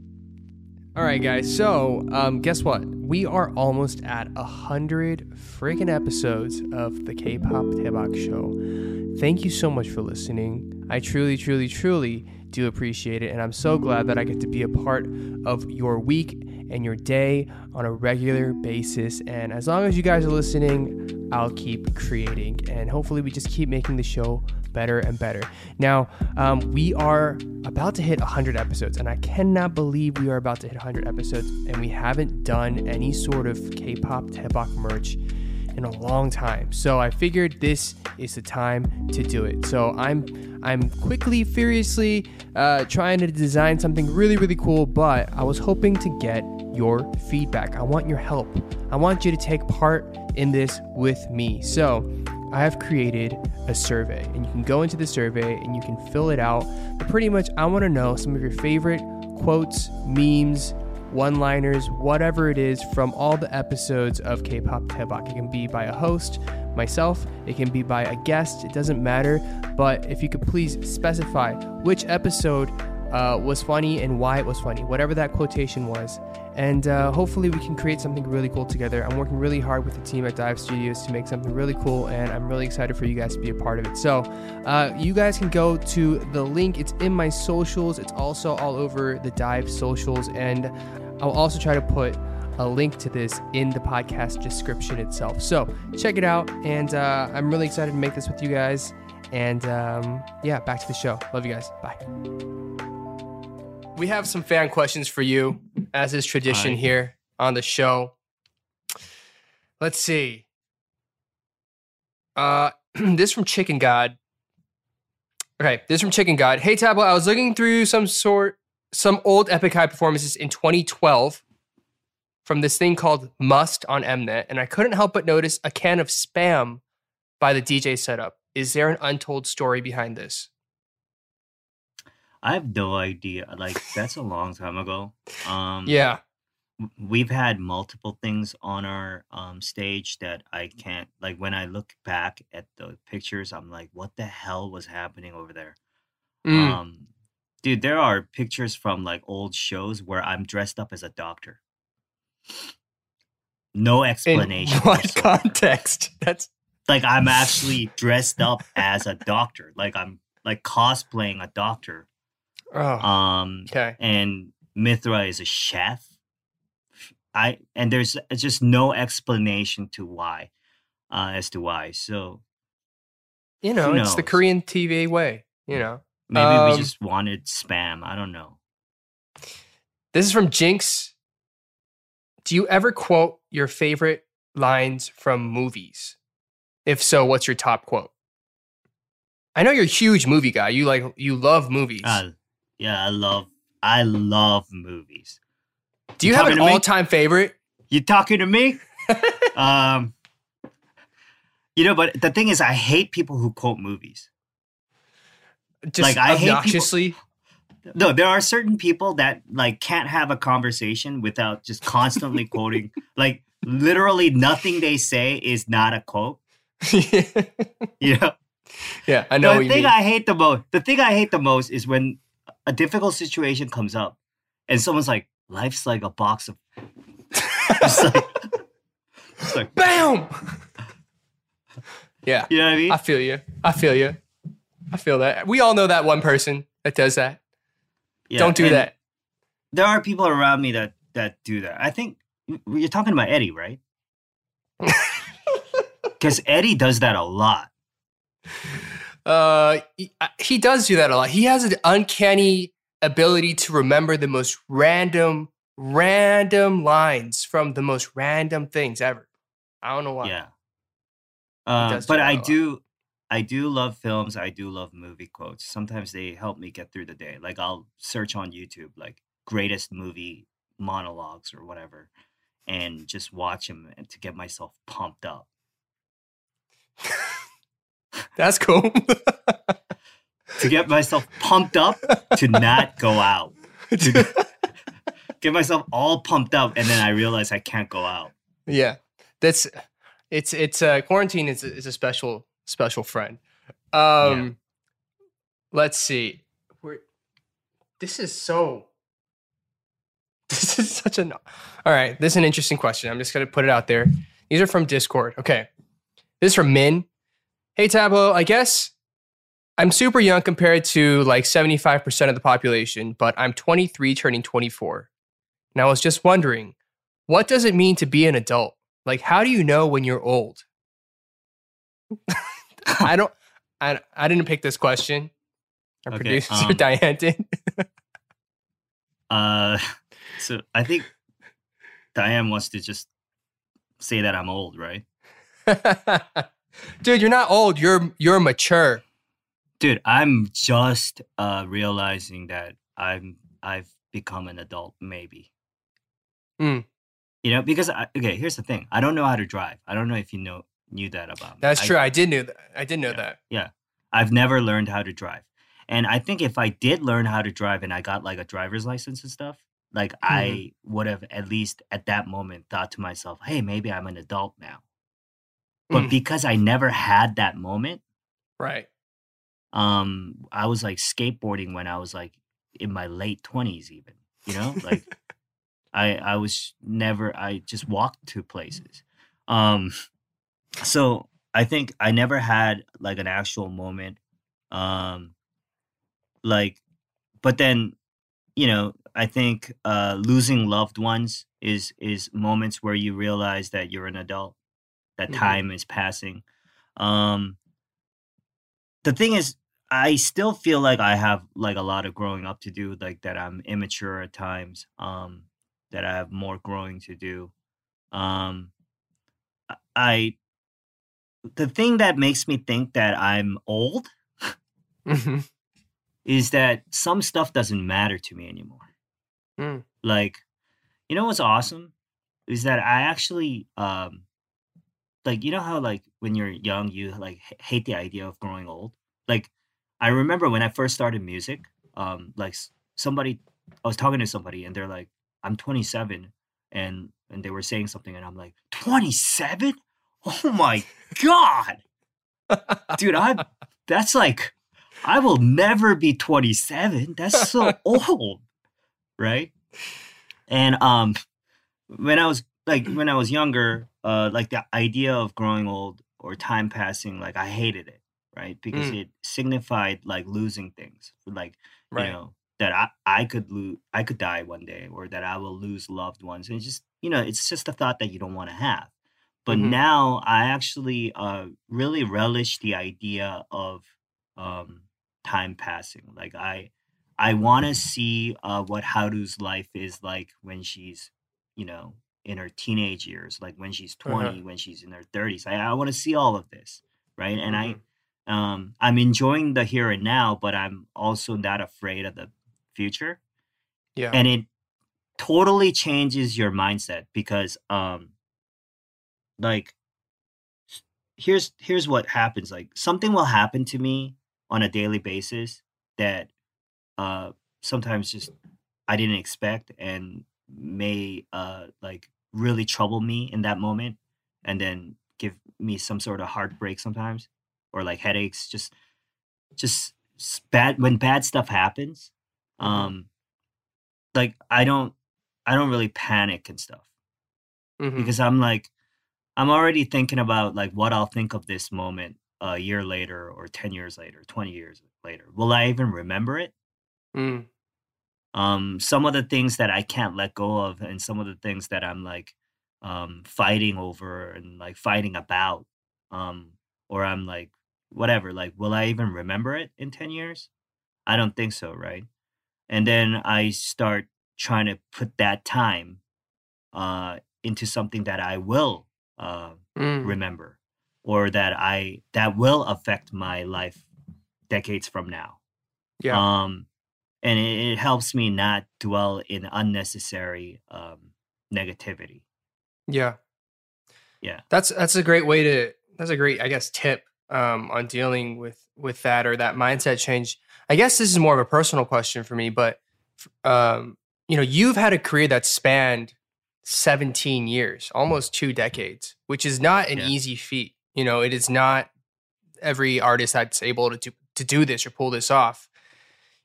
All right, guys. So, um, guess what? We are almost at a hundred freaking episodes of the K-pop Daebak Show. Thank you so much for listening. I truly, truly, truly do appreciate it, and I'm so glad that I get to be a part of your week and your day on a regular basis. And as long as you guys are listening, I'll keep creating, and hopefully, we just keep making the show better and better. Now, um, we are about to hit 100 episodes, and I cannot believe we are about to hit 100 episodes, and we haven't done any sort of K-pop Daebak merch in a long time. So I figured this is the time to do it. So I'm I'm quickly, furiously uh, trying to design something really, really cool, but I was hoping to get your feedback. I want your help. I want you to take part in this with me. So I have created a survey, and you can go into the survey and you can fill it out. But pretty much, I want to know some of your favorite quotes, memes, one liners, whatever it is from all the episodes of K pop Daebak. It can be by a host, myself, it can be by a guest, it doesn't matter. But if you could please specify which episode uh, was funny and why it was funny, whatever that quotation was. And uh, hopefully, we can create something really cool together. I'm working really hard with the team at Dive Studios to make something really cool, and I'm really excited for you guys to be a part of it. So, uh, you guys can go to the link, it's in my socials, it's also all over the Dive socials, and I'll also try to put a link to this in the podcast description itself. So, check it out, and uh, I'm really excited to make this with you guys. And um, yeah, back to the show. Love you guys. Bye. We have some fan questions for you, as is tradition Alright. here on the show. Let's see. Uh, this from Chicken God. Okay, this from Chicken God. Hey Tablo, I was looking through some sort, some old Epik High performances in 2012 from this thing called Must on Mnet, and I couldn't help but notice a can of spam by the DJ setup. Is there an untold story behind this? I have no idea. Like that's a long time ago. Um, Yeah. we've had multiple things on our um, stage that I can't like. When I look back at the pictures, I'm like, what the hell was happening over there? Mm. Um, dude, there are pictures from like old shows where I'm dressed up as a doctor. No In explanation. what whatsoever. context? That's like I'm actually dressed up as a doctor. Like I'm like cosplaying a doctor. oh, Um, okay. and Mithra is a chef. I and there's just no explanation to why, uh, as to why. So You know, it's the? Korean TV way. You know, maybe Um, we just wanted spam. I don't know. this is from Jinx. Do you ever quote your favorite lines from movies? If so, what's your top quote? I know you're a huge movie guy. You like you love movies. Uh, yeah, I love I love movies. Do you you have an talking to me? all-time favorite? You talking to me? um, you know, but the thing is, I hate people who quote movies. Just Like, I hate people- obnoxiously. No, there are certain people that like can't have a conversation without just constantly quoting. Like literally nothing they say is not a quote. You know, yeah, I know what the you thing mean. I hate the most, the thing I hate the most is when a difficult situation comes up and someone's like, "Life's like a box of," it's like, it's like, Bam. yeah, you know what I mean? I feel you. I feel you. I feel that. We all know that one person that does that. Yeah, Don't do that. There are people around me that that do that. I think you're talking about Eddie, right? Because Eddie does that a lot. Uh, he, he does do that a lot. He has an uncanny ability to remember the most random, random lines from the most random things ever. I don't know why. Yeah. Uh, but I do, I do love films. I do love movie quotes. Sometimes they help me get through the day. Like I'll search on YouTube like greatest movie monologues or whatever, and just watch them to get myself pumped up. That's cool. to get myself pumped up to not go out. To get myself all pumped up, and then I realize I can't go out. yeah, that's it's it's uh, quarantine is is a special special friend. Um, let's see. We're this is so. This is such an. All right, this is an interesting question. I'm just gonna put it out there. These are from Discord. Okay, this is from Min. Hey Tablo, I guess I'm super young compared to like 75% of the population, but I'm 23 turning 24. And I was just wondering, what does it mean to be an adult? Like, how do you know when you're old? I don't, I, I didn't pick this question. Our Okay, producer, um, Diane, did. Uh, so I think Diane wants to just say that I'm old, right? Dude, you're not old. You're you're mature. Dude, I'm just uh realizing that I'm I've become an adult, maybe. Mm. You know, because I, okay, here's the thing. I don't know how to drive. I don't know if you know knew that about me. That's true. I did know that. I did know Yeah. that. Yeah. I've never learned how to drive. And I think if I did learn how to drive and I got like a driver's license and stuff, like I would have at least at that moment thought to myself, hey, maybe I'm an adult now. But Mm. because I never had that moment, Right. um, I was like skateboarding when I was like in my late twenties, even. You know, like I I was never I just walked to places. Um, so I think I never had like an actual moment. Um, like, but then, you know, I think uh, losing loved ones is is moments where you realize that you're an adult, that Mhm. time is passing. Um, the thing is, I still feel like I have like a lot of growing up to do, like that I'm immature at times. Um, that I have more growing to do. Um, I the thing that makes me think that I'm old Mhm. is that some stuff doesn't matter to me anymore. Mm. Like, you know what's awesome is that I actually um like you know how like when you're young you like h- hate the idea of growing old. Like I remember when I first started music, um like somebody I was talking to somebody and they're like I'm 27 and and they were saying something and I'm like 27? Oh my god. Dude, I that's like I will never be 27. That's so old. Right? And um when I was like when I was younger, uh like the idea of growing old or time passing, like I hated it, right? Because Mm. it signified like losing things. Like, Right. you know, that I, I could lose I could die one day or that I will lose loved ones. And it's just, you know, it's just a thought that you don't want to have. But Mhm. now I actually uh really relish the idea of um time passing. Like I I want to see uh, what Haru's life is like when she's, you know, in her teenage years, like when she's Uh-huh. 20, when she's in her 30s. I, I want to see all of this, right? And Mhm. I, um, I'm enjoying the here and now, but I'm also not afraid of the future. Yeah. And it totally changes your mindset because, um, like, here's here's what happens. Like something will happen to me on a daily basis that uh sometimes just I didn't expect and may uh like really trouble me in that moment and then give me some sort of heartbreak sometimes or like headaches just just bad when bad stuff happens Mhm. um like I don't I don't really panic and stuff Mhm. because I'm like I'm already thinking about like what I'll think of this moment a year later or 10 years later 20 years later. Will I even remember it? Mm. um some of the things that i can't let go of and some of the things that i'm like um fighting over and like fighting about um or i'm like whatever like will i even remember it in 10 years? I don't think so right? And then i start trying to put that time uh into something that i will uh Mm. remember or that I that will affect my life decades from now. Yeah. Um, and it, it helps me not dwell in unnecessary um, negativity. Yeah. Yeah. That's that's a great way to that's a great I guess tip um on dealing with with that or that mindset change. I guess this is more of a personal question for me, but um you know, you've had a career that spanned 17 years, almost 2 decades, which is not an Yeah. easy feat. You know, it is not every artist that's able to do, to do this or pull this off.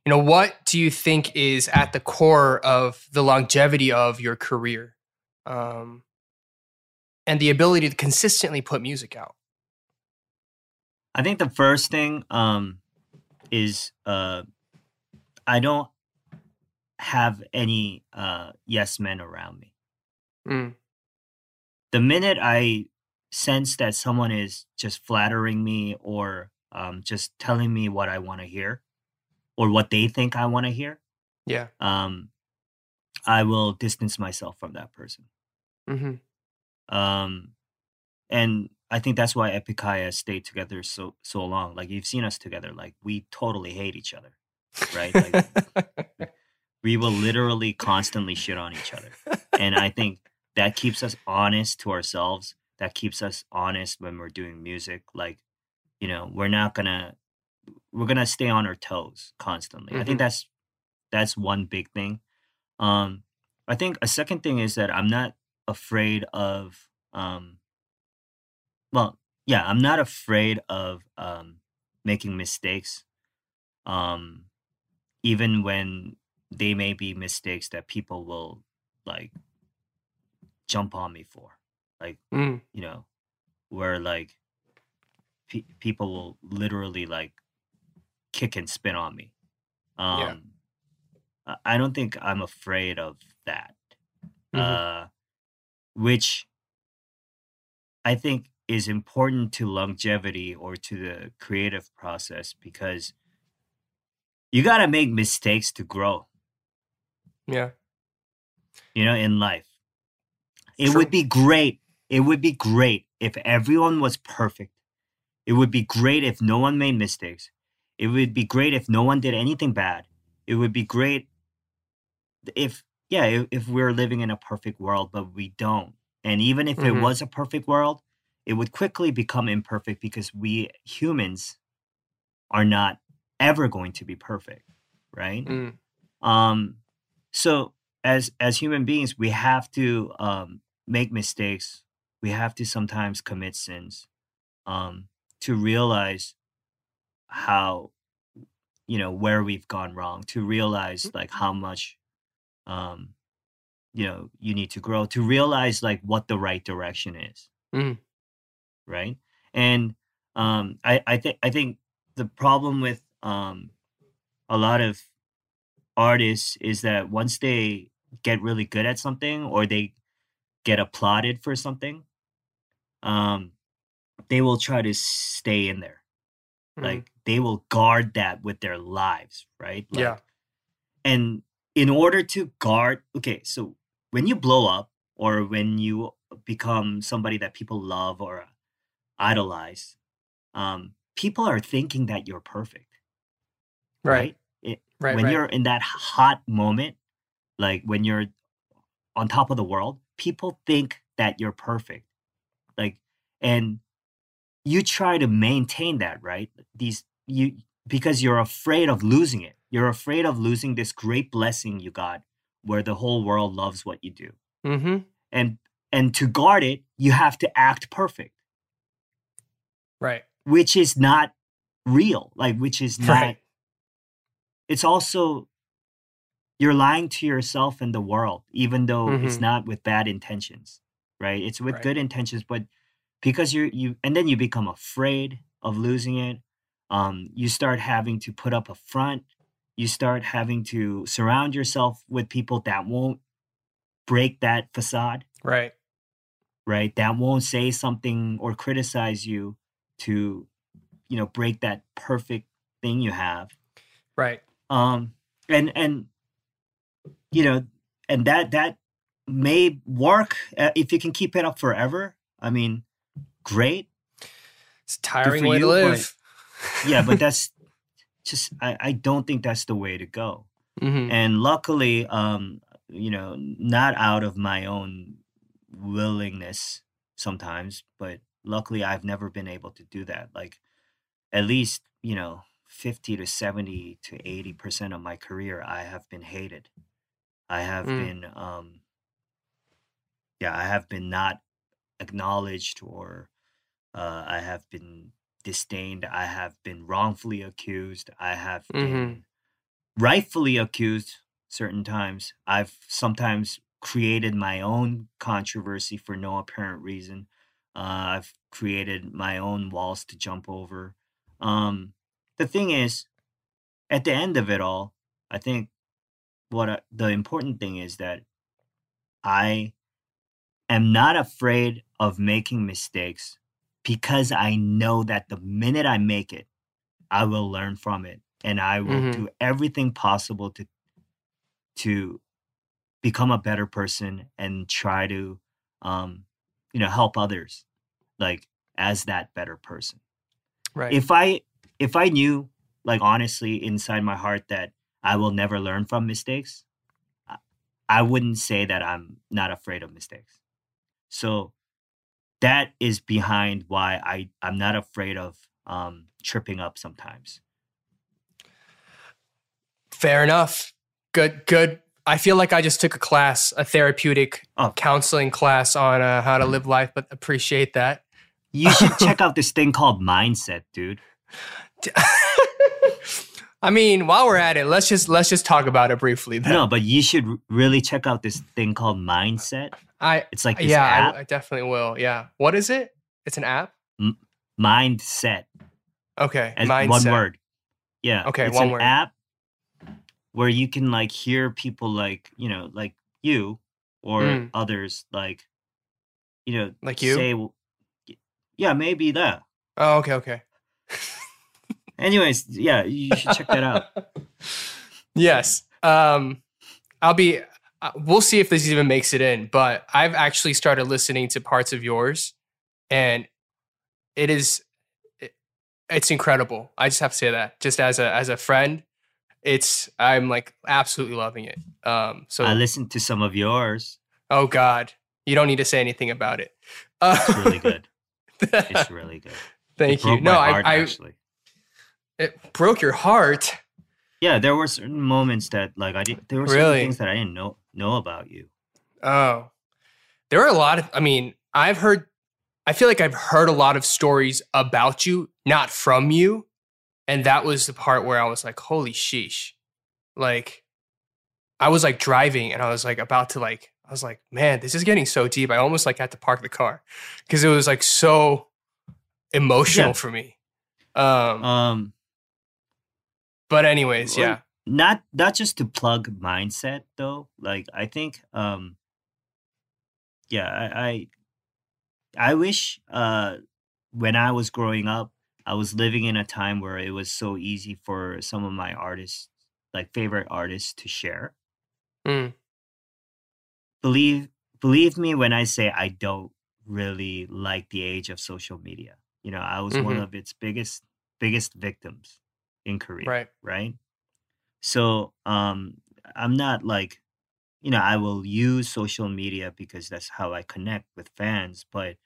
You know, what do you think is at the core of the longevity of your career? Um and the ability to consistently put music out. I think the first thing um, is uh, I don't have any uh, yes men around me. Mm, The minute I sense that someone is just flattering me or um, just telling me what I want to hear or what they think I want to hear, yeah. um, I will distance myself from that person. hmm Um, and I think that's why Epik High has stayed together so so long. Like you've seen us together, like we totally hate each other, right? Like we will literally constantly shit on each other, and I think that keeps us honest to ourselves. That keeps us honest when we're doing music. Like, you know, we're not gonna we're gonna stay on our toes constantly. I Mhm. think that's that's one big thing. Um, I think a second thing is that I'm not afraid of um well yeah i'm not afraid of um making mistakes um even when they may be mistakes that people will like jump on me for like Mm, you know where like pe- people will literally like kick and spin on me um Yeah. I- don't think i'm afraid of that mhm, uh, which I think is important to longevity or to the creative process because you got to make mistakes to grow, yeah. you know, in life. It True. would be great. It would be great if everyone was perfect. It would be great if no one made mistakes. It would be great if no one did anything bad. It would be great if, yeah, if, if we're living in a perfect world, but we don't. And even if it Mhm. was a perfect world, it would quickly become imperfect because we humans are not ever going to be perfect, right? Mm, um so as as human beings we have to um make mistakes we have to sometimes commit sins um to realize how you know where we've gone wrong to realize like how much um you know you need to grow to realize like what the right direction is. Mhm. right? And um i i think i think the problem with um a lot of artists is that once they get really good at something or they get applauded for something um they will try to stay in there mm, like they will guard that with their lives right like, yeah. and in order to guard okay so when you blow up or when you become somebody that people love or idolize um people are thinking that you're perfect Right. It- Right. when right. you're in that hot moment like when you're on top of the world people think that you're perfect like and you try to maintain that right these you because you're afraid of losing it you're afraid of losing this great blessing you got where the whole world loves what you do mm-hmm. and and to guard it you have to act perfect Right. which is not real like which is not Right. it's also you're lying to yourself and the world even though it's Mhm. not with bad intentions right it's with Right. good intentions but because you're you and then you become afraid of losing it um you start having to put up a front you start having to surround yourself with people that won't break that facade Right. right that won't say something or criticize you to you know break that perfect thing you have Right. um and and you know and that that may work uh, if you can keep it up forever i mean great It's a tiring way to you, but- yeah, but that's just I, I don't think that's the way to go. Mhm. And luckily, um, you know, not out of my own willingness sometimes, but luckily I've never been able to do that. Like at least, you know, 50 to 70 to 80% of my career I have been hated. I have Mm. been um yeah, I have been not acknowledged or uh, I have been disdained. I have been wrongfully accused. I have Mhm. been rightfully accused certain times. I've sometimes created my own controversy for no apparent reason. Uh, I've created my own walls to jump over. Um, the thing is, at the end of it all, I think what I, the important thing is that I am not afraid of making mistakes because I know that the minute I make it, I will learn from it and I will Mhm. do everything possible to to become a better person and try to um you know help others like as that better person. Right. If I if I knew like honestly inside my heart that I will never learn from mistakes, I- wouldn't say that I'm not afraid of mistakes. So that is behind why I I'm not afraid of um tripping up sometimes. Fair enough. Good. Good. I feel like I just took a class, a therapeutic Oh. counseling class on uh, how to live life, but appreciate that. You should check out this thing called mindset, dude. I mean, while we're at it, let's just let's just talk about it briefly. Then. No, but you should really check out this thing called mindset. I It's like yeah, I, I definitely will. Yeah, what is it? It's an app. mindset. Okay, as mindset. one word. Yeah. Okay, it's one an word. app where you can like hear people like you know like you or Mm. others like you know Like you? say yeah maybe that. Oh, okay, okay. Anyways, yeah, you should check that out. yes. Um, I'll be. Uh, we'll see if this even makes it in. But I've actually started listening to parts of yours, and it is, it- it's incredible. I just have to say that, just as a as a friend, it's I'm like absolutely loving it. Um, so I listened to some of yours. oh God, you don't need to say anything about it. Uh, It's really good. It's really good. Thank you. No, I, I actually. It broke your heart. Yeah, there were certain moments that like I did. There were certain Really? things that I didn't know know about you. Oh, there are a lot of. I mean, I've heard. I feel like I've heard a lot of stories about you, not from you, and that was the part where I was like, "Holy sheesh!" Like, I was like driving, and I was like about to like. I was like, "Man, this is getting so deep." I almost like had to park the car because it was like so emotional Yeah. for me. Um, Um, but anyways, yeah, not not just to plug mindset though. Like i think um yeah i i, I wish uh when i was growing up i was living in a time where it was so easy for some of my artists like favorite artists to share. Mm. believe believe me when i say i don't really like the age of social media. You know i was one Mhm. of its biggest biggest victims in korea right, right? So um I'm not like you know, I will use social media because that's how I connect with fans, but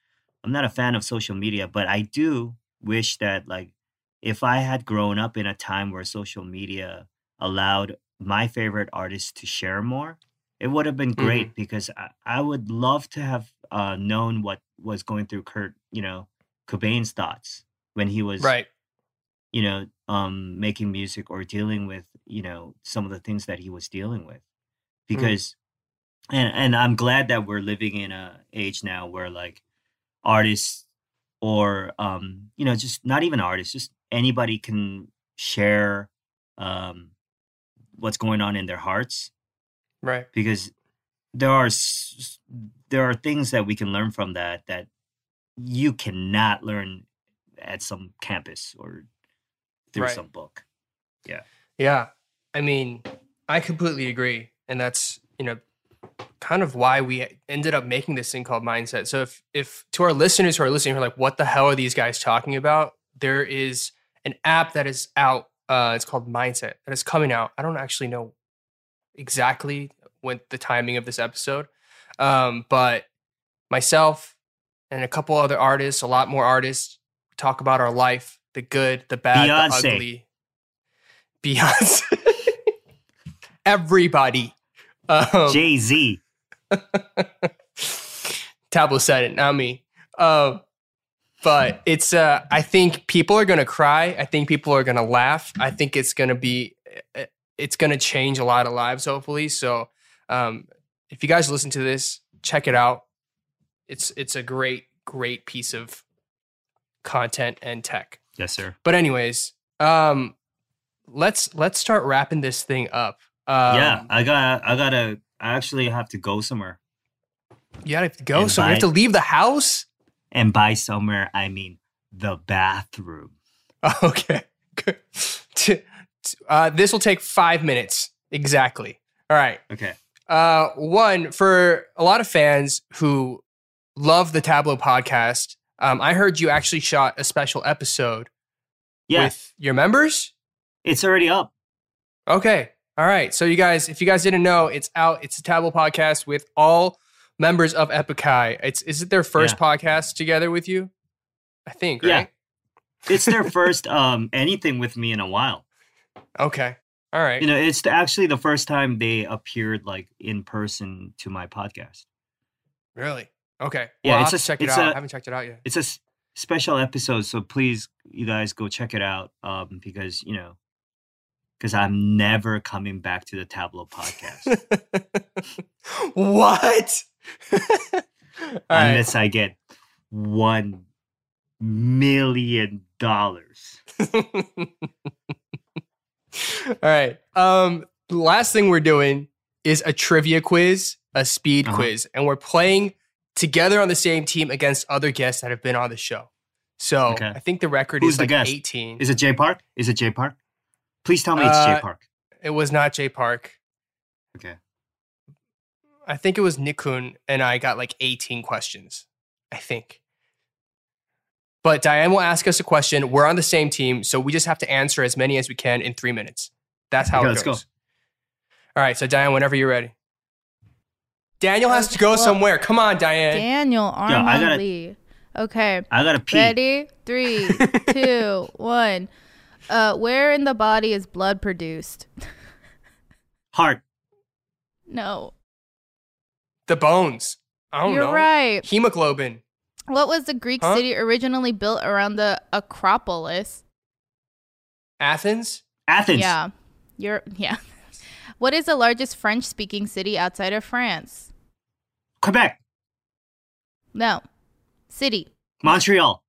I'm not a fan of social media, but I do wish that like if I had grown up in a time where social media allowed my favorite artists to share more, it would have been great because I, I would love to have uh, known what was going through Kurt, you know, Cobain's thoughts when he was right, you know, um, making music or dealing with, you know, some of the things that he was dealing with. Because, and and I'm glad that we're living in a age now where like artists or um, you know, just not even artists, just anybody can share um what's going on in their hearts. Right, because there are there are things that we can learn from that that you cannot learn at some campus or through Right. some book. Yeah. Yeah. I mean, I completely agree. And that's, you know, kind of why we ended up making this thing called mindset. So if if to our listeners who are listening who are like, what the hell are these guys talking about? There is an app that is out. Uh, it's called Mindset that is coming out. I don't actually know exactly when the timing of this episode, um, but myself and a couple other artists, a lot more artists, talk about our life, the good, the bad, Beyonce. the ugly. Beyonce. Everybody. Um, Jay Z. Tablo said it, not me. Um, but it's uh, I think people are gonna cry. I think people are gonna laugh. I think it's gonna be uh, it's gonna change a lot of lives, hopefully. So um, if you guys listen to this, check it out. It's it's a great great piece of content and tech. Yes, sir. But anyways, um, let's let's start wrapping this thing up. Um, yeah, I got. I gotta. I actually have to go somewhere, you have to go. And So we have to leave the house. and by somewhere I mean the bathroom. Okay. Good. T- t- uh, this will take five minutes exactly. All right. Okay. Uh, one for a lot of fans who love the Tablo podcast. Um, I heard you actually shot a special episode Yeah, with your members. it's already up. Okay. All right. So you guys, if you guys didn't know, it's out. It's a Tablo podcast with all members of Epik High. It's is it their first podcast together with you? I think. Yeah. It's their first um anything with me in a while. Okay. All right. You know, it's the, actually the first time they appeared like in person to my podcast. Really? Okay. Yeah, Well, I'll it's a- check it it's out. I a- haven't checked it out yet. It's a special episode, so please, you guys go check it out. Um, because you know, because I'm never coming back to the Tablo podcast what? All right. unless I get one million dollars. All right. Um, the last thing we're doing is a trivia quiz, a speed Uh-huh. quiz, and we're playing together on the same team against other guests that have been on the show. So Okay. I think the record Who's is the like guest? 18. Is it J Park? Is it J Park? Please tell me it's Uh, J Park. it was not Jay Park. Okay. I think it was Nikun, and I got like 18 questions. I think. But Diane will ask us a question. We're on the same team, so we just have to answer as many as we can in three minutes. That's how Okay, it let's goes. go. All right, so Diane, whenever you're ready. Daniel has to go Well, somewhere. Come on, Diane. Daniel I Armand gotta- Lee. Okay. I gotta pee. Ready? Three, two, one. Uh, where in the body is blood produced? Heart. No. The bones. I don't You're know. right. Hemoglobin. What was the Greek Huh? city originally built around the Acropolis? Athens. Athens. Yeah. You're yeah. What is the largest French speaking city outside of France? Quebec. No. City. Montreal.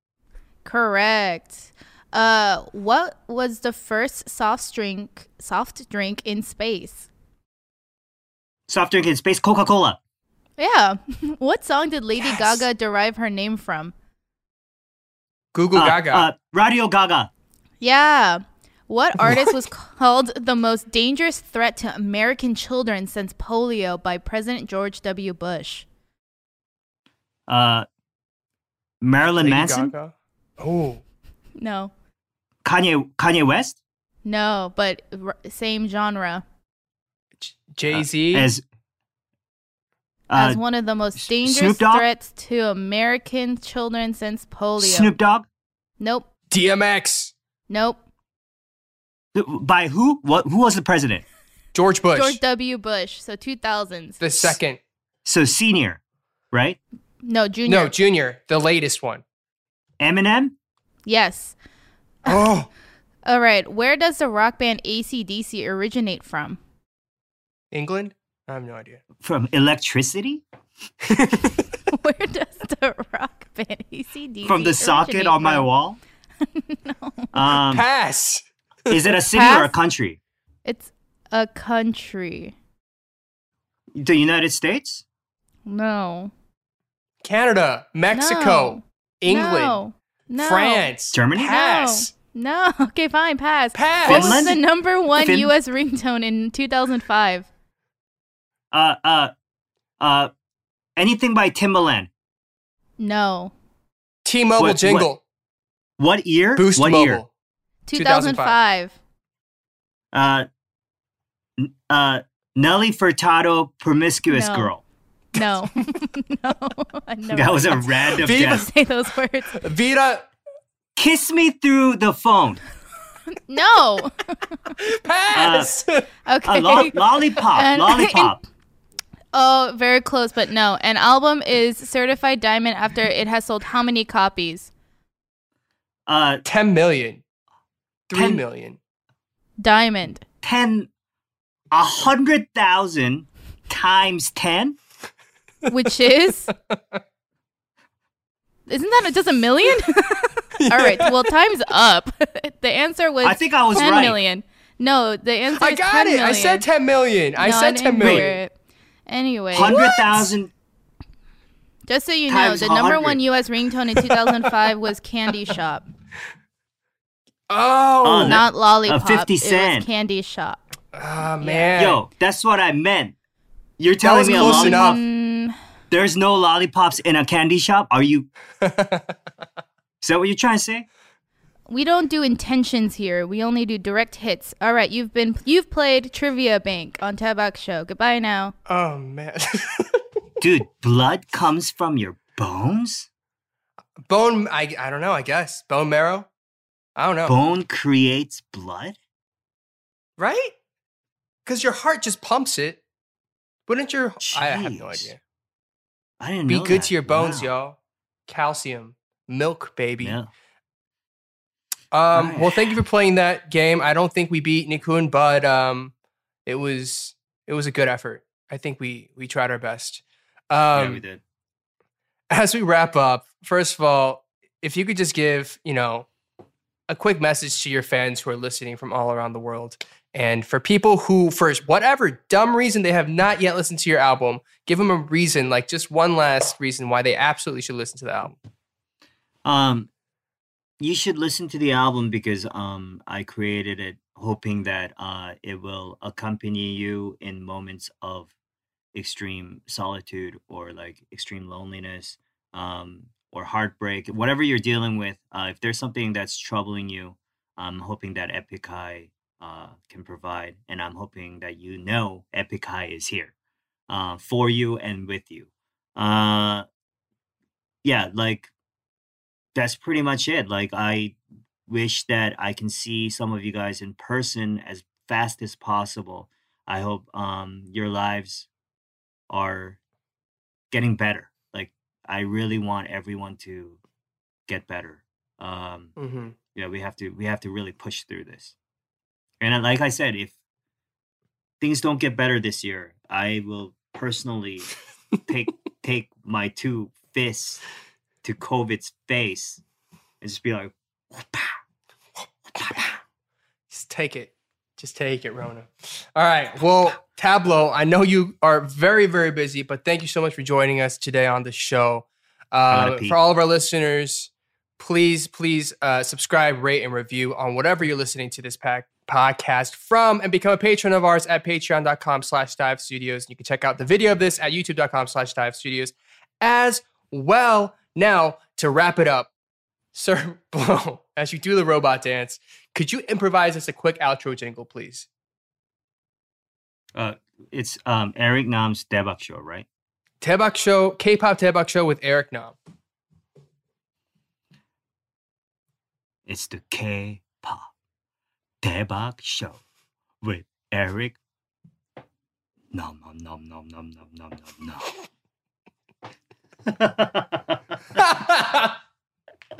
Correct. Uh what was the first soft drink soft drink in space? Soft drink in space. Coca Cola. Yeah. what song did Lady Yes. Gaga derive her name from? Google Gaga. Uh, Radio Gaga. Yeah. What artist was called the most dangerous threat to American children since polio by President George W. Bush? Uh, Marilyn Lady Manson. Gaga. Oh. No. Kanye. Kanye West. No, but r- same genre. Jay Z. As. As Uh, one of the most dangerous threats to American children since polio. Snoop Dogg. Nope. DMX. Nope. By who? What? Who was the president? George Bush. George W. Bush. So 2000s. the second. So senior, right? No, junior. No, Junior. The latest one. Eminem. yes. Oh. All right. Where does the rock band ACDC originate from? England? I have no idea. From electricity. Where does the rock band ACDC From the socket originate on my from? wall. Um, Pass. Is it a city or a country? It's a country. The United States. No. Canada. Mexico. No. England. No. No. France. Germany? Pass. No. Okay, fine. Pass. Pass. What was Finland? the number one Fin- U.S. ringtone in 2005? Uh, uh, Uh, anything by Timbaland. No. T-Mobile What- what- jingle. What year? Boost what Mobile. year? 2005. Uh, uh, Nelly Furtado, promiscuous No. girl. No. no. I That was a random Viva- guess. say those words. Vita Kiss me through the phone. No. pass. Okay. Uh, lo- lollipop. And- lollipop. oh, very close, but no. An album is certified diamond after it has sold how many copies? Uh, 10 million. Three Ten- million. Diamond. ten, a hundred thousand times ten. Which is Isn't that just a million? All right. Well, time's up. the answer was I think I was 10 right. million. No, the answer I is got 10 it. I said million. 10 million. I No, said didn't 10 hear it. Anyway, Hundred thousand. just so you know, times the number 100. one U.S. ringtone in 2005 was Candy Shop, Oh, Oh, not Lollipop. Fifty Cent Candy Shop. Ah, man. Yo, that's what I meant. You're was telling me a lollipop? enough. Mm, There's no lollipops in a candy shop. Are you? Is that what you're trying to say? we don't do intentions here. We only do direct hits. All right, you've been you've played Trivia Bank on Daebak Show. Goodbye now. Oh, man. Dude, blood comes from your bones? Bone, I, I don't know, I guess. Bone marrow? I don't know. Bone creates blood? Right? Because your heart just pumps it. Wouldn't your. I have no idea. I didn't know. Be good that. to your bones, Wow. y'all. Calcium. Milk, baby. Yeah. Um, Right. well, thank you for playing that game. I don't think we beat Nikun, but um, it was it was a good effort. I think we we tried our best. Um, yeah, we did. as we wrap up, first of all, if you could just give, you know, a quick message to your fans who are listening from all around the world. And for people who, for whatever dumb reason they have not yet listened to your album, give them a reason, like just one last reason why they absolutely should listen to the album. Um, you should listen to the album because um, I created it hoping that uh, it will accompany you in moments of extreme solitude or like extreme loneliness um, or heartbreak, whatever you're dealing with. Uh, if there's something that's troubling you, I'm hoping that Epik High uh, can provide, and I'm hoping that you know Epik High is here uh, for you and with you. Uh, yeah, like that's pretty much it. Like I wish that I can see some of you guys in person as fast as possible. I hope um your lives are getting better. I really want everyone to get better. Um Mm-hmm. yeah, we have to we have to really push through this. And like I said, if things don't get better this year, I will personally take take my two fists to COVID's face and just be like, Just take it. Just take it, Rona. All right. Well, Tablo, I know you are very, very busy, but thank you so much for joining us today on the show. Uh, for all of our listeners, please, please uh, subscribe, rate, and review on whatever you're listening to this pack podcast from and become a patron of ours at patreon.com slash dive studios. You can check out the video of this at youtube.com slash dive studios as well. Now, to wrap it up, Sir Blow, as you do the robot dance, could you improvise us a quick outro jingle, please? uh, it's um Eric Nam's Daebak show, right? Daebak Show, K-pop Daebak Show with Eric Nam. It's the K-pop Daebak show with Eric. Nom nom nom nom nom nom nom nom nom.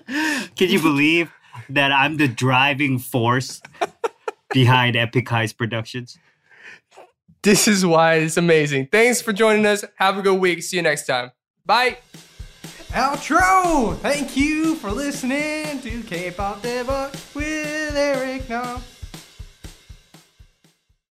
Can you believe that I'm the driving force behind Epik Highs Productions? This is why it's amazing. Thanks for joining us. Have a good week. See you next time. Bye. Outro! Thank you for listening to K-pop Daebak with Eric Nam.